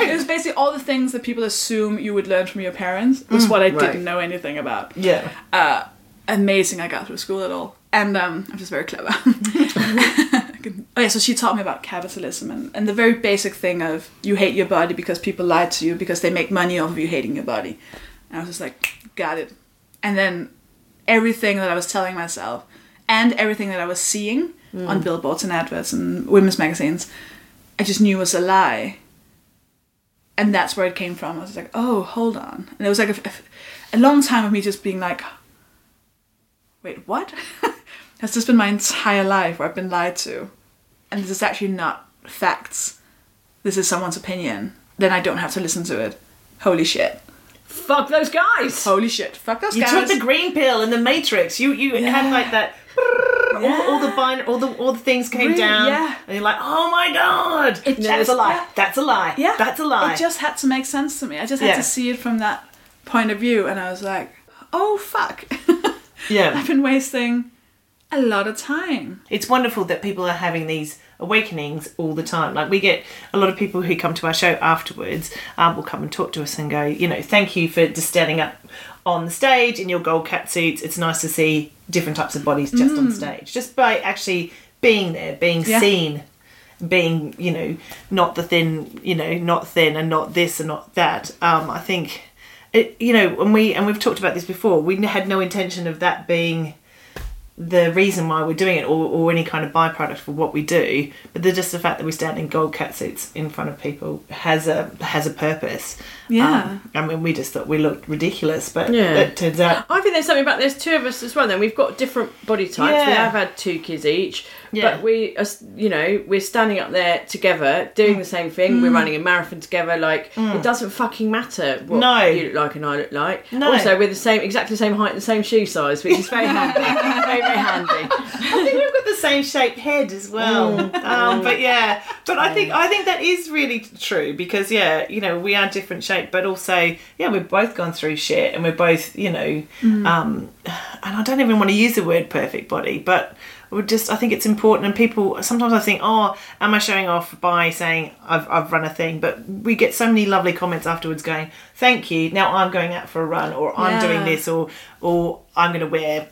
it was basically all the things that people assume you would learn from your parents was what I right. didn't know anything about. Yeah. uh, amazing I got through school at all. And um, I'm just very clever. oh yeah, so she taught me about capitalism and, and the very basic thing of you hate your body because people lie to you because they make money off of you hating your body. And I was just like, got it. And then everything that I was telling myself and everything that I was seeing Mm. on billboards and adverts and women's magazines, I just knew it was a lie. And that's where it came from. I was like, oh, hold on. And it was like a, a long time of me just being like, wait, what? Has this been my entire life where I've been lied to? And this is actually not facts. This is someone's opinion. Then I don't have to listen to it. Holy shit. Fuck those guys. Holy shit. Fuck those You guys. took the green pill in the Matrix. You you had like that. All, all the bin- all the all the things came Really? down, Yeah. and you're like, "Oh my god, It that's just- a lie. yeah. That's a lie. yeah. that's a lie." It just had to make sense to me. I just had Yeah. to see it from that point of view. And I was like, oh, fuck. yeah, I've been wasting a lot of time. it's wonderful that people are having these awakenings all the time. Like we get a lot of people who come to our show afterwards um, will come and talk to us and go, you know, thank you for just standing up on the stage in your gold cat suits. It's nice to see different types of bodies just on stage, just by actually being there, being Yeah. seen, being you know not the thin, you know, not thin and not this and not that. Um, I think it, you know, and we and we've talked about this before. We had no intention of that being the reason why we're doing it or, or any kind of byproduct for what we do but the, just the fact that we stand in gold cat suits in front of people has a has a purpose Yeah. um, i mean we just thought we looked ridiculous but Yeah. it turns out I think there's something about there's two of us as well. Then we've got different body types. We Yeah. have had two kids each, Yeah. but we, are, you know, we're standing up there together doing the same thing. We're running a marathon together. Like it doesn't fucking matter what No. you look like and I look like. No. Also, we're the same, exactly the same height and the same shoe size, which is very handy. very very handy. I think we've got the same shaped head as well. Um, but yeah, but I think I think that is really true because yeah, you know, we are different shape, but also yeah, we've both gone through shit, and we're both you know, um, and I don't even want to use the word perfect body, but. We're just, I think it's important, and people sometimes I think, oh, am I showing off by saying I've, I've run a thing? But we get so many lovely comments afterwards going, thank you. Now I'm going out for a run, or I'm doing this, or or I'm going to wear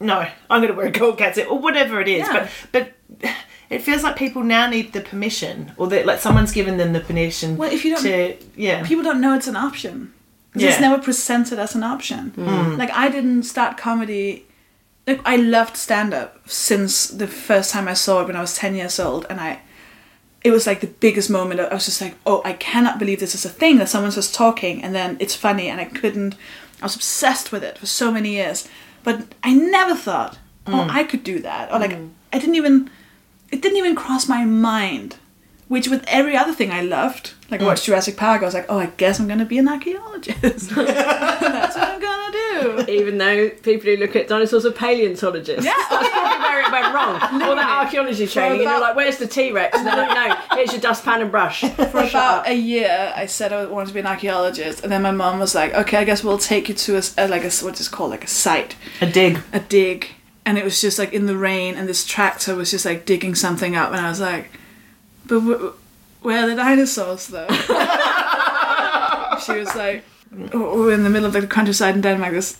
no, I'm going to wear a gold cat suit or whatever it is. Yeah. But but it feels like people now need the permission, or that like someone's given them the permission. Well, if you don't- to yeah, people don't know it's an option. yeah. It's never presented as an option. Hmm. Like I didn't start comedy. Like I loved stand up since the first time I saw it when I was ten years old, and I. It was like the biggest moment. I was just like, "Oh, I cannot believe this is a thing that someone's just talking, and then it's funny." And I couldn't. I was obsessed with it for so many years, but I never thought, "Oh, mm. I could do that," or like mm. I didn't even. It didn't even cross my mind which with every other thing I loved, like I watched mm. Jurassic Park, I was like, oh, I guess I'm gonna be an archaeologist. That's what I'm gonna do. Even though people who look at dinosaurs are paleontologists. Yeah. That's probably where it went wrong. All that archaeology training, and you're like, where's the T Rex? And they're like, no, here's your dustpan and brush. For about a year, I said I wanted to be an archaeologist, and then my mom was like, okay, I guess we'll take you to a, s- a- like a s- what's it called, like a site, a dig. a dig, and it was just like in the rain, and this tractor was just like digging something up, and I was like, but w- where are the dinosaurs though? she was like, oh, we're in the middle of the countryside in Denmark. This,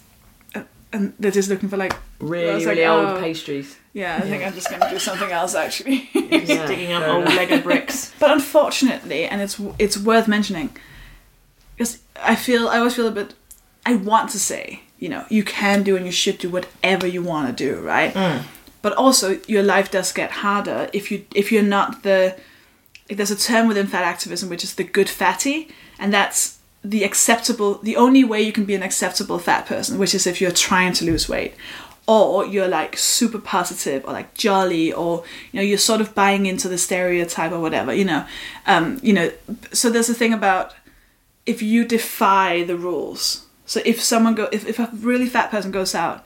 uh, and they're just looking for like I Really, like, really old oh. pastries. Yeah, I think I'm just gonna do something else actually. Yeah, digging up old. Lego bricks. but unfortunately, and it's it's worth mentioning, because I feel I always feel a bit. I want to say, you know, you can do and you should do whatever you want to do, right? Mm. But also, your life does get harder if you if you're not the. There's a term within fat activism which is the good fatty, and that's the acceptable. The only way you can be an acceptable fat person, which is if you're trying to lose weight, or you're like super positive or like jolly, or you know you're sort of buying into the stereotype or whatever. You know, um, you know. So there's a thing about if you defy the rules. So if someone go, if, if a really fat person goes out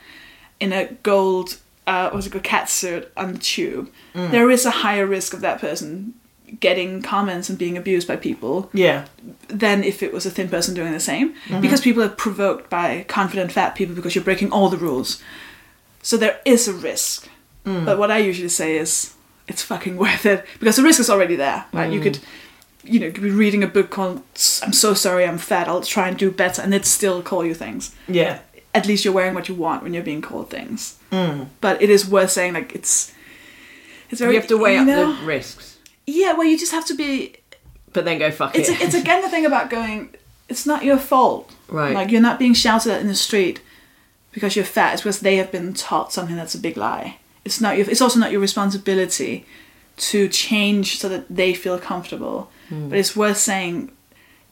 in a gold, uh, what's it called, cat suit on the tube, there is a higher risk of that person getting comments and being abused by people Yeah, than if it was a thin person doing the same. Mm-hmm. Because people are provoked by confident fat people because you're breaking all the rules. So there is a risk. Mm. But what I usually say is it's fucking worth it because the risk is already there. Right? You mm. could you know, you could be reading a book called I'm so sorry I'm fat, I'll try and do better and it'd still call you things. yeah, At least you're wearing what you want when you're being called things. Mm. But it is worth saying like it's it's very You have to weigh you up know? the risks, Yeah, well you just have to be but then go fuck it's it. it's again the thing about going. It's not your fault. Right. Like you're not being shouted at in the street because you're fat. It's because they have been taught something that's a big lie. It's not your. It's also not your responsibility to change so that they feel comfortable. Hmm. But it's worth saying,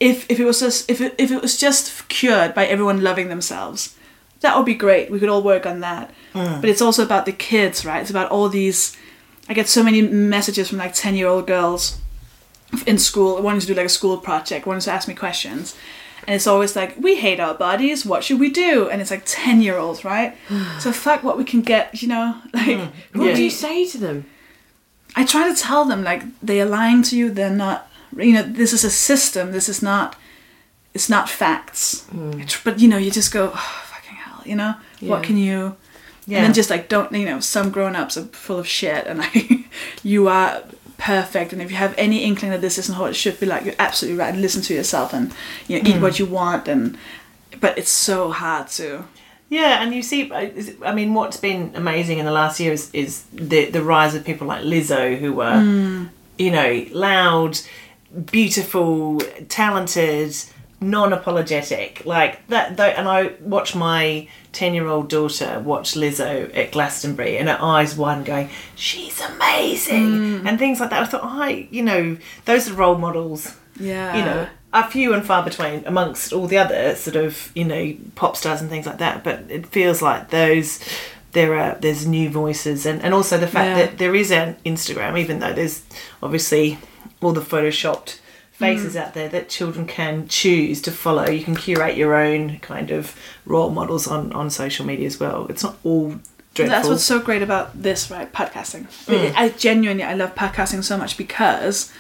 if if it was just if it, if it was just cured by everyone loving themselves, that would be great. We could all work on that. Hmm. But it's also about the kids, right? It's about all these. I get so many messages from like ten year old girls in school wanting to do like a school project, wanting to ask me questions. And it's always like, we hate our bodies, what should we do? And it's like 10 year olds, right? so fuck what we can get, you know? Like, hmm. what Yeah. do you say to them? I try to tell them, like, they are lying to you, they're not, you know, this is a system, this is not, it's not facts. Hmm. I tr- But, you know, you just go, oh, fucking hell, you know? What can you. Yeah. And then just like, don't, you know, some grown ups are full of shit and I, you are perfect, and if you have any inkling that this isn't how it should be, like you're absolutely right, and listen to yourself, and you know, eat hmm. what you want, and but it's so hard to. Yeah, and you see, uh, I mean, what's been amazing in the last year is, is the the rise of people like Lizzo, who were, hmm. you know, loud, beautiful, talented, non-apologetic, like that. Though, and I watched my ten-year-old daughter watch Lizzo at Glastonbury, and her eyes wide, going, "She's amazing," mm. and things like that. I thought, I, you know, those are role models Yeah, you know, are few and far between amongst all the other sort of, you know, pop stars and things like that. But it feels like those there are there's new voices and, and also the fact Yeah. that there is an Instagram, even though there's obviously all the photoshopped faces mm. out there that children can choose to follow. You can curate your own kind of role models on, on social media as well. It's not all dreadful. That's what's so great about this, right? Podcasting. I mm. I genuinely, I love podcasting so much because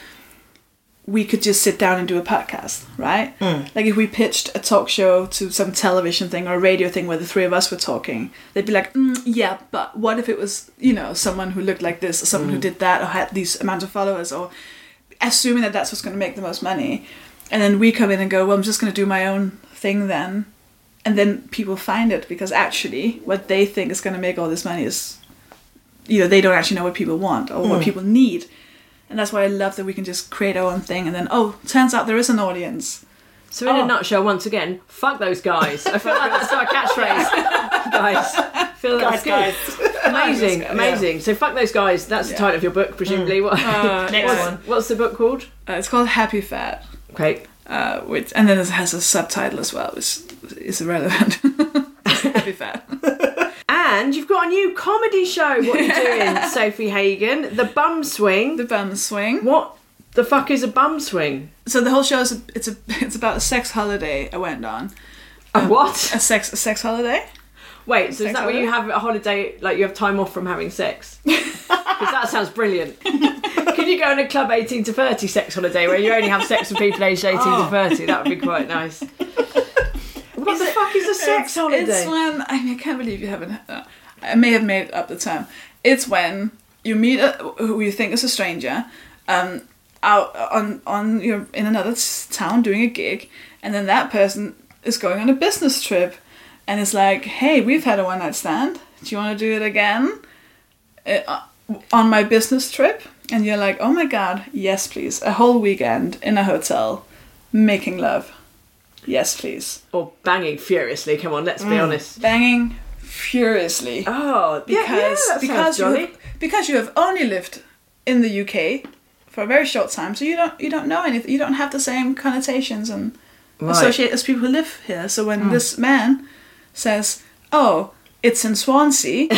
we could just sit down and do a podcast, right? Mm. Like if we pitched a talk show to some television thing or a radio thing where the three of us were talking, they'd be like, mm, "Yeah, but what if it was, you know, someone who looked like this or someone who did that or had these amount of followers or assuming that that's what's going to make the most money." And then we come in and go, "Well, I'm just going to do my own thing then." And then people find it because actually what they think is going to make all this money is you know they don't actually know what people want or what hmm. people need and that's why i love that we can just create our own thing and then oh turns out there is an audience So in Oh. a nutshell, once again, fuck those guys. I feel like that's our catchphrase, guys. Feel that's Guys, good. Amazing, amazing. So fuck those guys. That's the title of your book, presumably. What? Next what's, one. what's the book called? uh, it's called happy fat Okay. uh, which and then it has a subtitle as well which is irrelevant happy fat And you've got a new comedy show. What are you doing, Sofie Hagen? The Bum Swing. the bum swing What the fuck is a bum swing? so the whole show is a, it's a it's about a sex holiday i went on A what? a sex a sex holiday Wait, so is sex that where you have a holiday, like you have time off from having sex? Because that sounds brilliant. Could you go on a club 18 to 30 sex holiday where you only have sex with people aged 18 to 30? That would be quite nice. What the fuck is a sex holiday? It's when I mean I can't believe you haven't. Uh, I may have made up the term. It's when you meet a, who you think is a stranger, um, out on on you're in another town doing a gig, and then that person is going on a business trip, and it's like, hey, we've had a one night stand. Do you want to do it again? Uh, on my business trip, and you're like, oh my god, yes, please, a whole weekend in a hotel, making love. Yes, please. or banging furiously, come on, let's be honest. Banging furiously Oh, yeah, because yeah, that because you have, because you have only lived in the UK for a very short time, so you don't you don't know anything. You don't have the same connotations and associate as people who live here. So when this man says, "Oh, it's in Swansea,"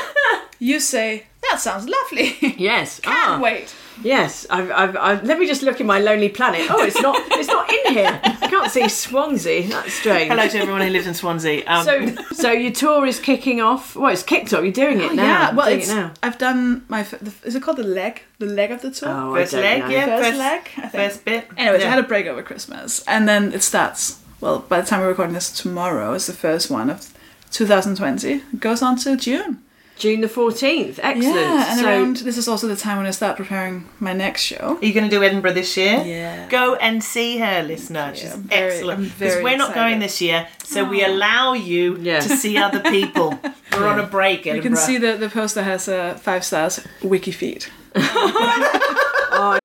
you say, "That sounds lovely." Yes. Can't ah, wait. Yes. I've, I've, I've, let me just look in my lonely planet. Oh, it's not. It's not in here. I can't see Swansea. That's strange. Hello to everyone who lives in Swansea. Um, So, so your tour is kicking off. Well, it's kicked off. You're doing it Oh, now. yeah, well, doing it's, it now. I've done my. Is it called the leg? The leg of the tour. Oh, I first don't leg, know. yeah, First first, leg, I think. first bit. Anyways, yeah. I had a break over Christmas, and then it starts. Well, by the time we're recording this tomorrow is the first one of 2020. It goes on to June. June the fourteenth. Excellent. Yeah, and so, around this is also the time when I start preparing my next show. Are you going to do Edinburgh this year? Yeah. Go and see her, listener. She's I'm very- excellent. Because we're not going this year, so we oh. allow you Yeah. to see other people. We're on a break, You Edinburgh. You can see the the poster has a five stars wiki feed.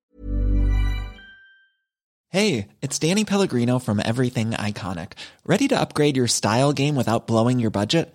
Hey, it's Danny Pellegrino from Everything Iconic. Ready to upgrade your style game without blowing your budget?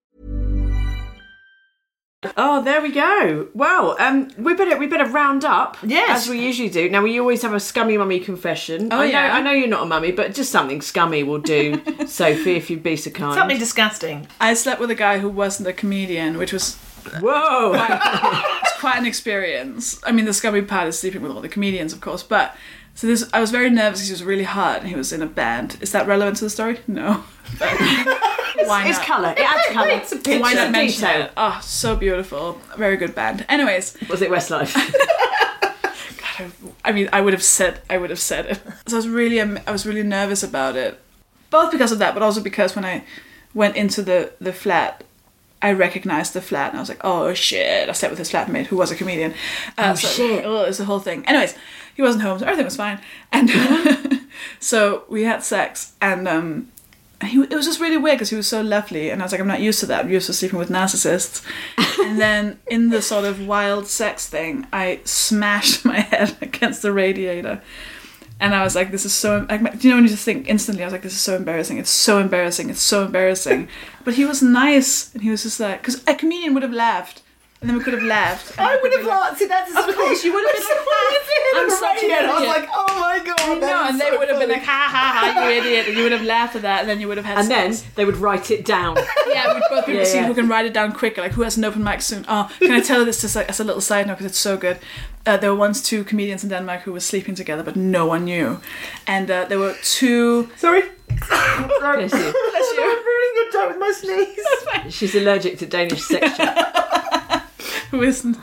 Oh, there we go. Well, um, we better we better round up. Yes. as we usually do. Now we always have a scummy mummy confession. Oh, I know, yeah. I know you're not a mummy, but just something scummy will do. Sofie, if you'd be so kind. Something disgusting. I slept with a guy who wasn't a comedian, which was Whoa. it's quite an experience. I mean, the scummy part is sleeping with all the comedians, of course, but so this I was very nervous. He was really hot, and he was in a band. Is that relevant to the story? No. Why it's not? colour. It adds colour. it's a picture. Why not mention detail. it? Oh, so beautiful. Very good band. Anyways, Was it Westlife? God, I mean, I would have said, I would have said it. So I was really, I was really nervous about it, both because of that, but also because when I went into the the flat, I recognized the flat, and I was like, oh shit! I slept with his flatmate who was a comedian. Uh, oh shit. Oh, it's the whole thing. Anyways, he wasn't home, so everything was fine, and so we had sex, and um. He, it was just really weird because he was so lovely, and I was like, I'm not used to that. I'm used to sleeping with narcissists. and then in the sort of wild sex thing, I smashed my head against the radiator, and I was like, "This is so." Like, do you know when you just think instantly? I was like, "This is so embarrassing. It's so embarrassing. It's so embarrassing." but he was nice, and he was just like, because a comedian would have laughed, and then we could have laughed. and I would have laughed. See, that's Of course, you would have been like, I'm I'm such an idiot. I was like, oh my god. No, and they so would have been like, "Ha ha ha, you idiot!" And you would have laughed at that, and then you would have had. and then they would write it down. Yeah, we'd both be Yeah, see yeah. who can write it down quicker. Like who has an open mic soon. Oh, can I tell this just like as a little side note because it's so good. Uh, there were once two comedians in Denmark who were sleeping together, but no one knew. And uh, there were two. Sorry. Bless you. Bless you. I'm ruining your time with my sneeze. She's allergic to Danish sex chat. Who isn't?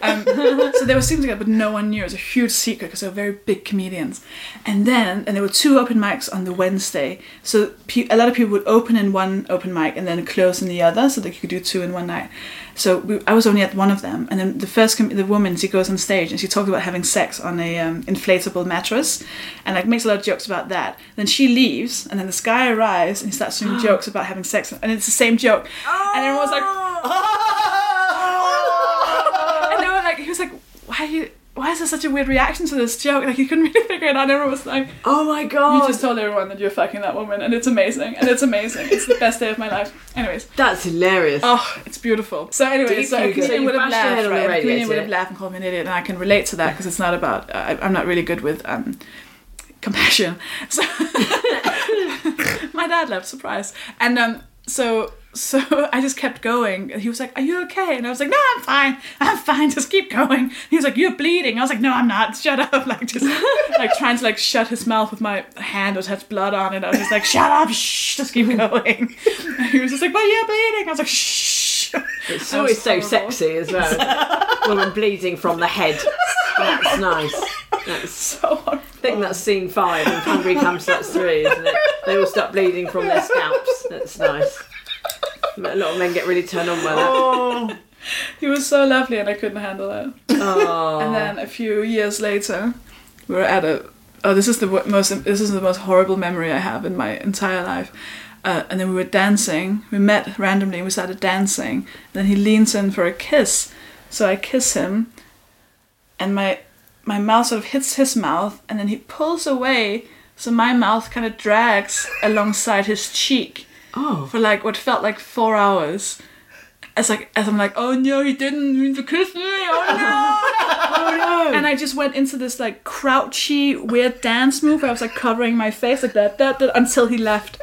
Um, so they were sleeping together, but no one knew. It was a huge secret because they were very big comedians. And then, and there were two open mics on the Wednesday. So pe- a lot of people would open in one open mic and then close in the other, so that you could do two in one night. So we, I was only at one of them, and then the first com- the woman she goes on stage and she talks about having sex on a um, inflatable mattress, and like makes a lot of jokes about that. Then she leaves, and then this guy arrives and he starts doing jokes about having sex, and it's the same joke, and everyone was like. And they were like, he was like, why why is there such a weird reaction to this joke? Like you couldn't really figure it out. And everyone was like, Oh my god!" you just told everyone that you're fucking that woman, and it's amazing, and it's amazing. It's the best day of my life. Anyways. That's hilarious. Oh, it's beautiful. So anyway, Deep so a Hugo. comedian So you would have bashed your head laughed, on right? A comedian would have laughed and called me an idiot, and I can relate to that because it's not about. I, I'm not really good with um, compassion. So my dad left, surprise, and um, so so I just kept going. He was like, "Are you okay?" And I was like, "No, I'm fine. I'm fine. Just keep going." He was like, "You're bleeding." I was like, "No, I'm not. Shut up!" Like just like trying to like shut his mouth with my hand that had blood on it. I was just like, "Shut up! Shh! Just keep going." And he was just like, "But you're bleeding." I was like, "Shh." It's always so sexy as well. Woman bleeding from the head. That's nice. That's, So horrible. I think that's scene five in Hungry Cum Sluts 3, isn't it? They all start bleeding from their scalps. That's nice. A lot of men get really turned on by that. Oh. He was so lovely, and I couldn't handle it. Oh. And then a few years later, we were at a. Oh, this is the most. This is the most horrible memory I have in my entire life. Uh, and then we were dancing. We met randomly. and We started dancing. And then he leans in for a kiss. So I kiss him, and my my mouth sort of hits his mouth, and then he pulls away. So my mouth kind of drags alongside his cheek Oh. for like what felt like four hours. As like as I'm like, oh no, he didn't mean to kiss me. Oh, oh no. Oh no. And I just went into this like crouchy weird dance move where I was like covering my face like that, that, that until he left.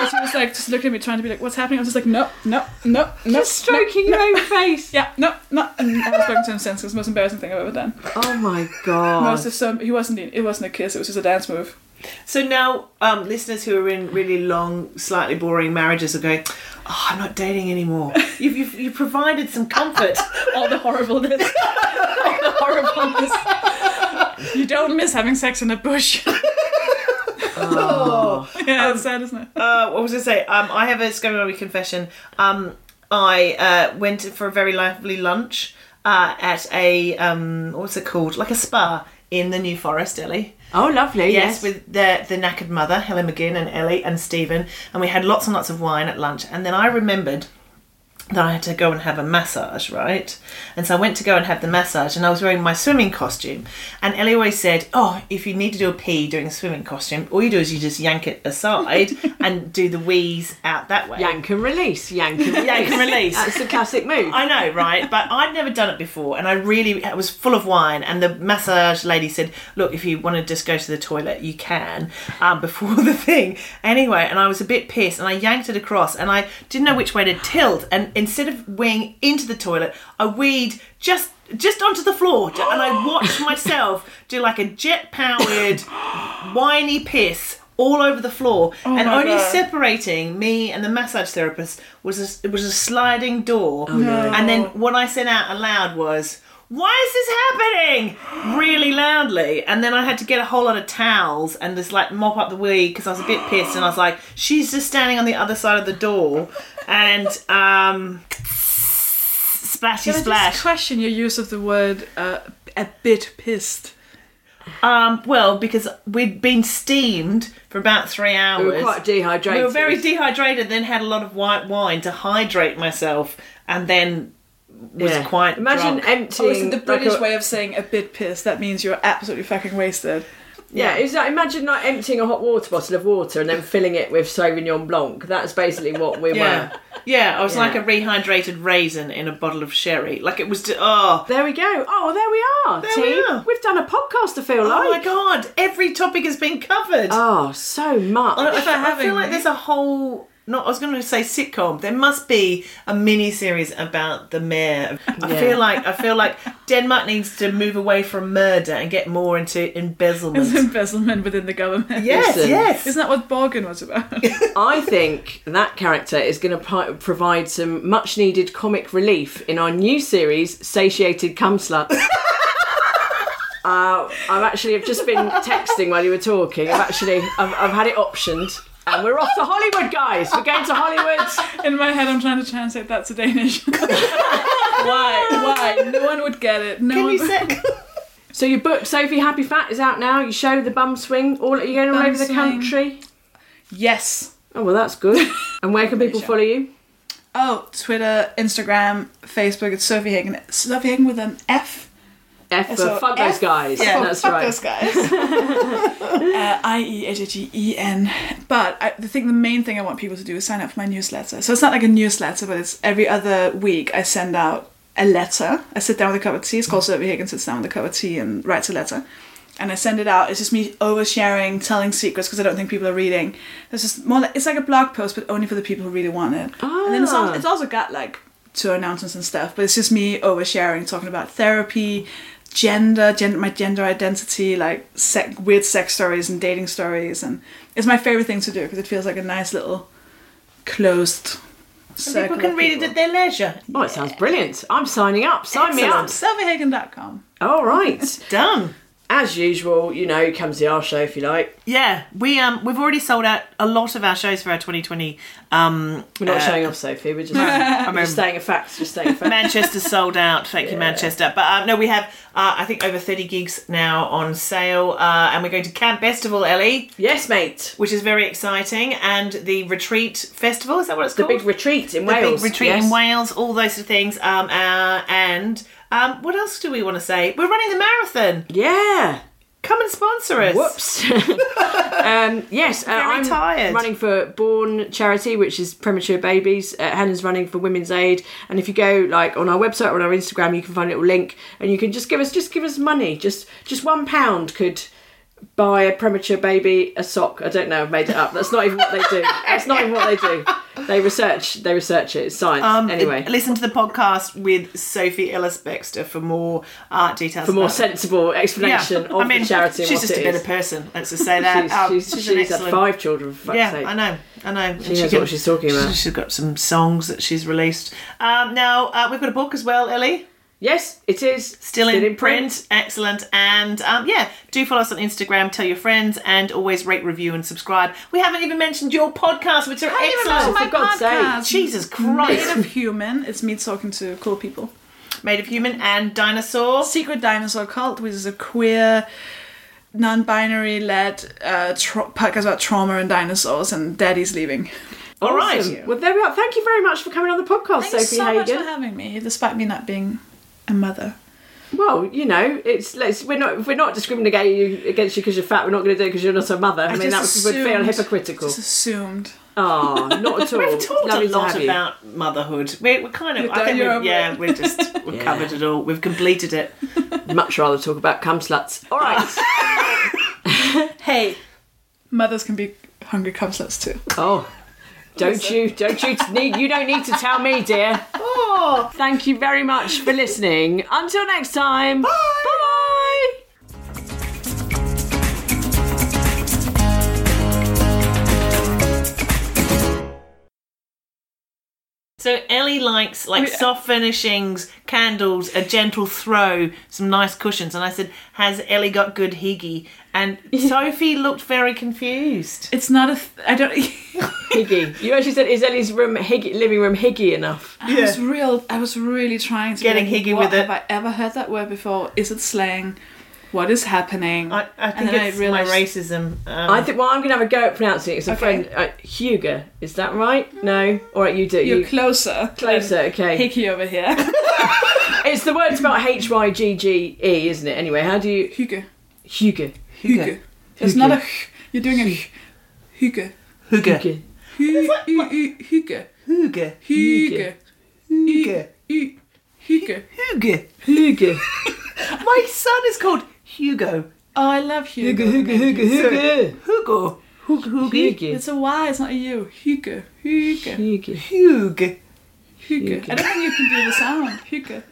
And she was like, just looking at me, trying to be like, "What's happening?" I was just like, "No, no, no, no." Just stroking your own face. Yeah, no, no. And I haven't spoken to him since. It was the most embarrassing thing I've ever done. Oh my god. Most of some, he wasn't. It wasn't a kiss. It was just a dance move. So now, um, listeners who are in really long, slightly boring marriages are going, "Oh, I'm not dating anymore." You've you've, you've provided some comfort. All the horribleness. All the horribleness. You don't miss having sex in a bush. Oh. yeah, it's sad, isn't it? uh, what was I say? Um, I have a Scummy confession. Um, I uh, went for a very lively lunch uh, at a um, what's it called? Like a spa in the New Forest, Ellie. Oh, lovely. Yes, Yes. with the the knackered mother, Helen McGinn, and Ellie and Stephen, and we had lots and lots of wine at lunch. And then I remembered that I had to go and have a massage, right? And so I went to go and have the massage, and I was wearing my swimming costume. And Ellie always said, "Oh, if you need to do a pee doing a swimming costume, all you do is you just yank it aside and do the wheeze out that way." Yank and release. Yank and release. Yank and release. That's the classic move. I know, right? But I'd never done it before, and I really I was full of wine. And the massage lady said, "Look, if you want to just go to the toilet, you can um, before the thing." Anyway, and I was a bit pissed, and I yanked it across, and I didn't know which way to tilt. And instead of weeing into the toilet, I weed just just onto the floor, and I watched myself do like a jet powered whiny piss. All over the floor, oh and only God. separating me and the massage therapist was a, it was a sliding door. Oh, and then what I said out aloud was, "Why is this happening?" really loudly. And then I had to get a whole lot of towels and just like mop up the wee because I was a bit pissed. And I was like, "She's just standing on the other side of the door," and um, splashy Can I just splash. question your use of the word uh, a bit pissed? Um, well, because we'd been steamed for about three hours. We were quite dehydrated. We were very dehydrated, then had a lot of white wine to hydrate myself, and then was Yeah. quite Imagine drunk. emptying. Oh, is it the like British a- way of saying a bit pissed? That means you're absolutely fucking wasted. Yeah, is that imagine like emptying a hot water bottle of water and then filling it with Sauvignon Blanc. That's basically what we Yeah, were. yeah. I was Yeah. like a rehydrated raisin in a bottle of sherry. Like it was. Just, oh, There we go. Oh, there we are, There team. we are. We've done a podcast. I feel oh like. Oh my god! Every topic has been covered. Oh, so much. I, I, for feel- I feel like there's a whole. Not, I was going to say sitcom. There must be a mini series about the mayor. I Yeah. feel like I feel like Denmark needs to move away from murder and get more into It's embezzlement. embezzlement within the government. yes, Listen. yes. Isn't that what Borgen was about? I think that character is going to pro- provide some much needed comic relief in our new series, Satiated Cum Slut. uh, I've actually I've just been texting while you were talking. I've actually I've, I've had it optioned, and we're off to Hollywood, guys. We're going to Hollywood. In my head, I'm trying to translate that to Danish. Why? Why? No one would get it. No Can one. you say? So your book, Sofie Happy Fat, is out now. You show the bum swing. All are you going all Bum over the country? yes. Oh well, that's good. And where can people follow you? Oh, Twitter, Instagram, Facebook. It's Sofie Hagen. Sofie Hagen with an F. F for So fuck those guys. Yeah, that's fuck right. those guys. uh, I E H H E E N. But I, the thing, the main thing I want people to do is sign up for my newsletter. So it's not like a newsletter, but it's every other week I send out a letter. I sit down with a cup of tea. It's called Sofie Hagen sits down with a cup of tea and writes a letter. And I send it out. It's just me oversharing, telling secrets because I don't think people are reading. It's just more. Like, it's like a blog post, but only for the people who really want it. Ah. And then it's also, it's also got like tour announcements and stuff, but it's just me oversharing, talking about therapy, gender, gender, my gender identity, like sec- weird sex stories and dating stories, and it's my favorite thing to do because it feels like a nice little closed. So people can read it at their leisure. Oh, it sounds brilliant. I'm signing up. Sign me up. Sofiehagen.com. All right. Done. As usual, you know, comes the our show if you like. Yeah, we um we've already sold out a lot of our shows for our 2020. Um, We're not uh, showing off, Sofie. We're just, I we're just stating a fact. Just stating a fact. Manchester sold out. Thank you, Manchester. But um, no, we have uh, I think over 30 gigs now on sale, uh, and we're going to Camp Bestival, Ellie, yes, mate. which is very exciting, and the Retreat Festival. Is that what it's The called? The big retreat in Wales. the Wales. big retreat yes. in Wales. All those sort of things. Um, uh, and um, what else do we want to say? We're running the marathon. Yeah. Come and sponsor us. Whoops. um, yes, uh, I'm tired. running for Borne Charity, which is premature babies. Uh, Helen's running for Women's Aid, and if you go like on our website or on our Instagram, you can find a little link, and you can just give us just give us money. Just just one pound could buy a premature baby a sock. I don't know. I've made it up. That's not even what they do. That's not even what they do. They research. They research it. It's science. Um, anyway, listen to the podcast with Sophie Ellis Bextor for more art details. for more sensible explanation of I mean, the charity. she's just a better is. person. Let's just say that. She's, Um, she's, she's she's, had five children. For Yeah, sake. I know, I know. And She knows what she's talking about. She's got some songs that she's released. Um, now uh, we've got a book as well, Ellie. Yes, it is Still, in, print. Excellent. And um, yeah, do follow us on Instagram, tell your friends, and always rate, review, and subscribe. We haven't even mentioned your podcast, which are excellent. for God's sake. Jesus Christ. Made of human. It's me talking to cool people. Made of Human and Dinosaur. Secret Dinosaur Cult, which is a queer, non-binary led uh, tra- podcast about trauma and dinosaurs and daddy's leaving. All right. Awesome. Well, there we are. Thank you very much for coming on the podcast, Thanks Sofie so Hagen. much for having me, despite me not being a mother. Well, you know, it's let's we're not we're not discriminating you against you because you're fat. We're not going to do it because you're not a mother. I, mean, that just would, would feel hypocritical. Just assumed. Oh, not at all. We've talked Lovely a lot have you. about motherhood. We're, we're kind of, You're I think done, you're we've, over yeah, it. we're just, we've Yeah. covered it all. We've completed it. Much rather talk about cum sluts. All right. Hey, mothers can be hungry cum sluts too. oh, don't you? Don't you need? You don't need to tell me, dear. Oh, thank you very much for listening. Until next time. Bye. Bye. So Ellie likes like soft furnishings, candles, a gentle throw, some nice cushions. And I said, "Has Ellie got good higgy?" And Sophie looked very confused. It's not a. Th- I don't. Higgy. You actually said, "Is Ellie's room higgy, living room higgy enough?" I was real. I was really trying to Getting be like, higgy what, with it. Have I ever heard that word before? Is it slang? What is happening? I, I think then it's realised- my racism. Um, I think. Well, I'm going to have a go at pronouncing it. It's a Okay. friend, uh, Hugo. Is that right? No. All right, you do. You're You closer. closer. Okay. Hickey over here. It's the word about H Y G G E, isn't it? Anyway, how do you Hugo. Hugo? Hugo. It's not a. h- You're doing a. h- hu- hu- Hugo. Hugo. Hugo. Hugo. Hu- Hugo. Hugo. Hugo. My son is called Hugo. Oh, I love Hugo. Hugo. Hugo. Hugo. Hugo. Hugo. Hugo. Hugo. It's a Y, it's not a U. Hugo. Hugo. Hugo. Hugo. Hugo. I don't think you can do the sound. Hugo.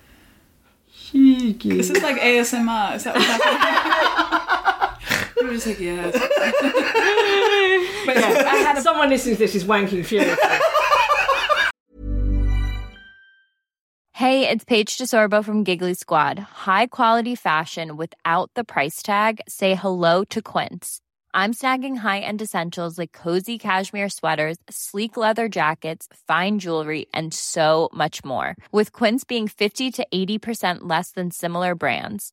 Hugo. This is like ASMR. Is that what happened? You're just like, yeah. it's- but I had a Someone listening to this is wanking furiously. Hey, it's Paige DeSorbo from Giggly Squad. High quality fashion without the price tag. Say hello to Quince. I'm snagging high-end essentials like cozy cashmere sweaters, sleek leather jackets, fine jewelry, and so much more. With Quince being 50 to 80% less than similar brands.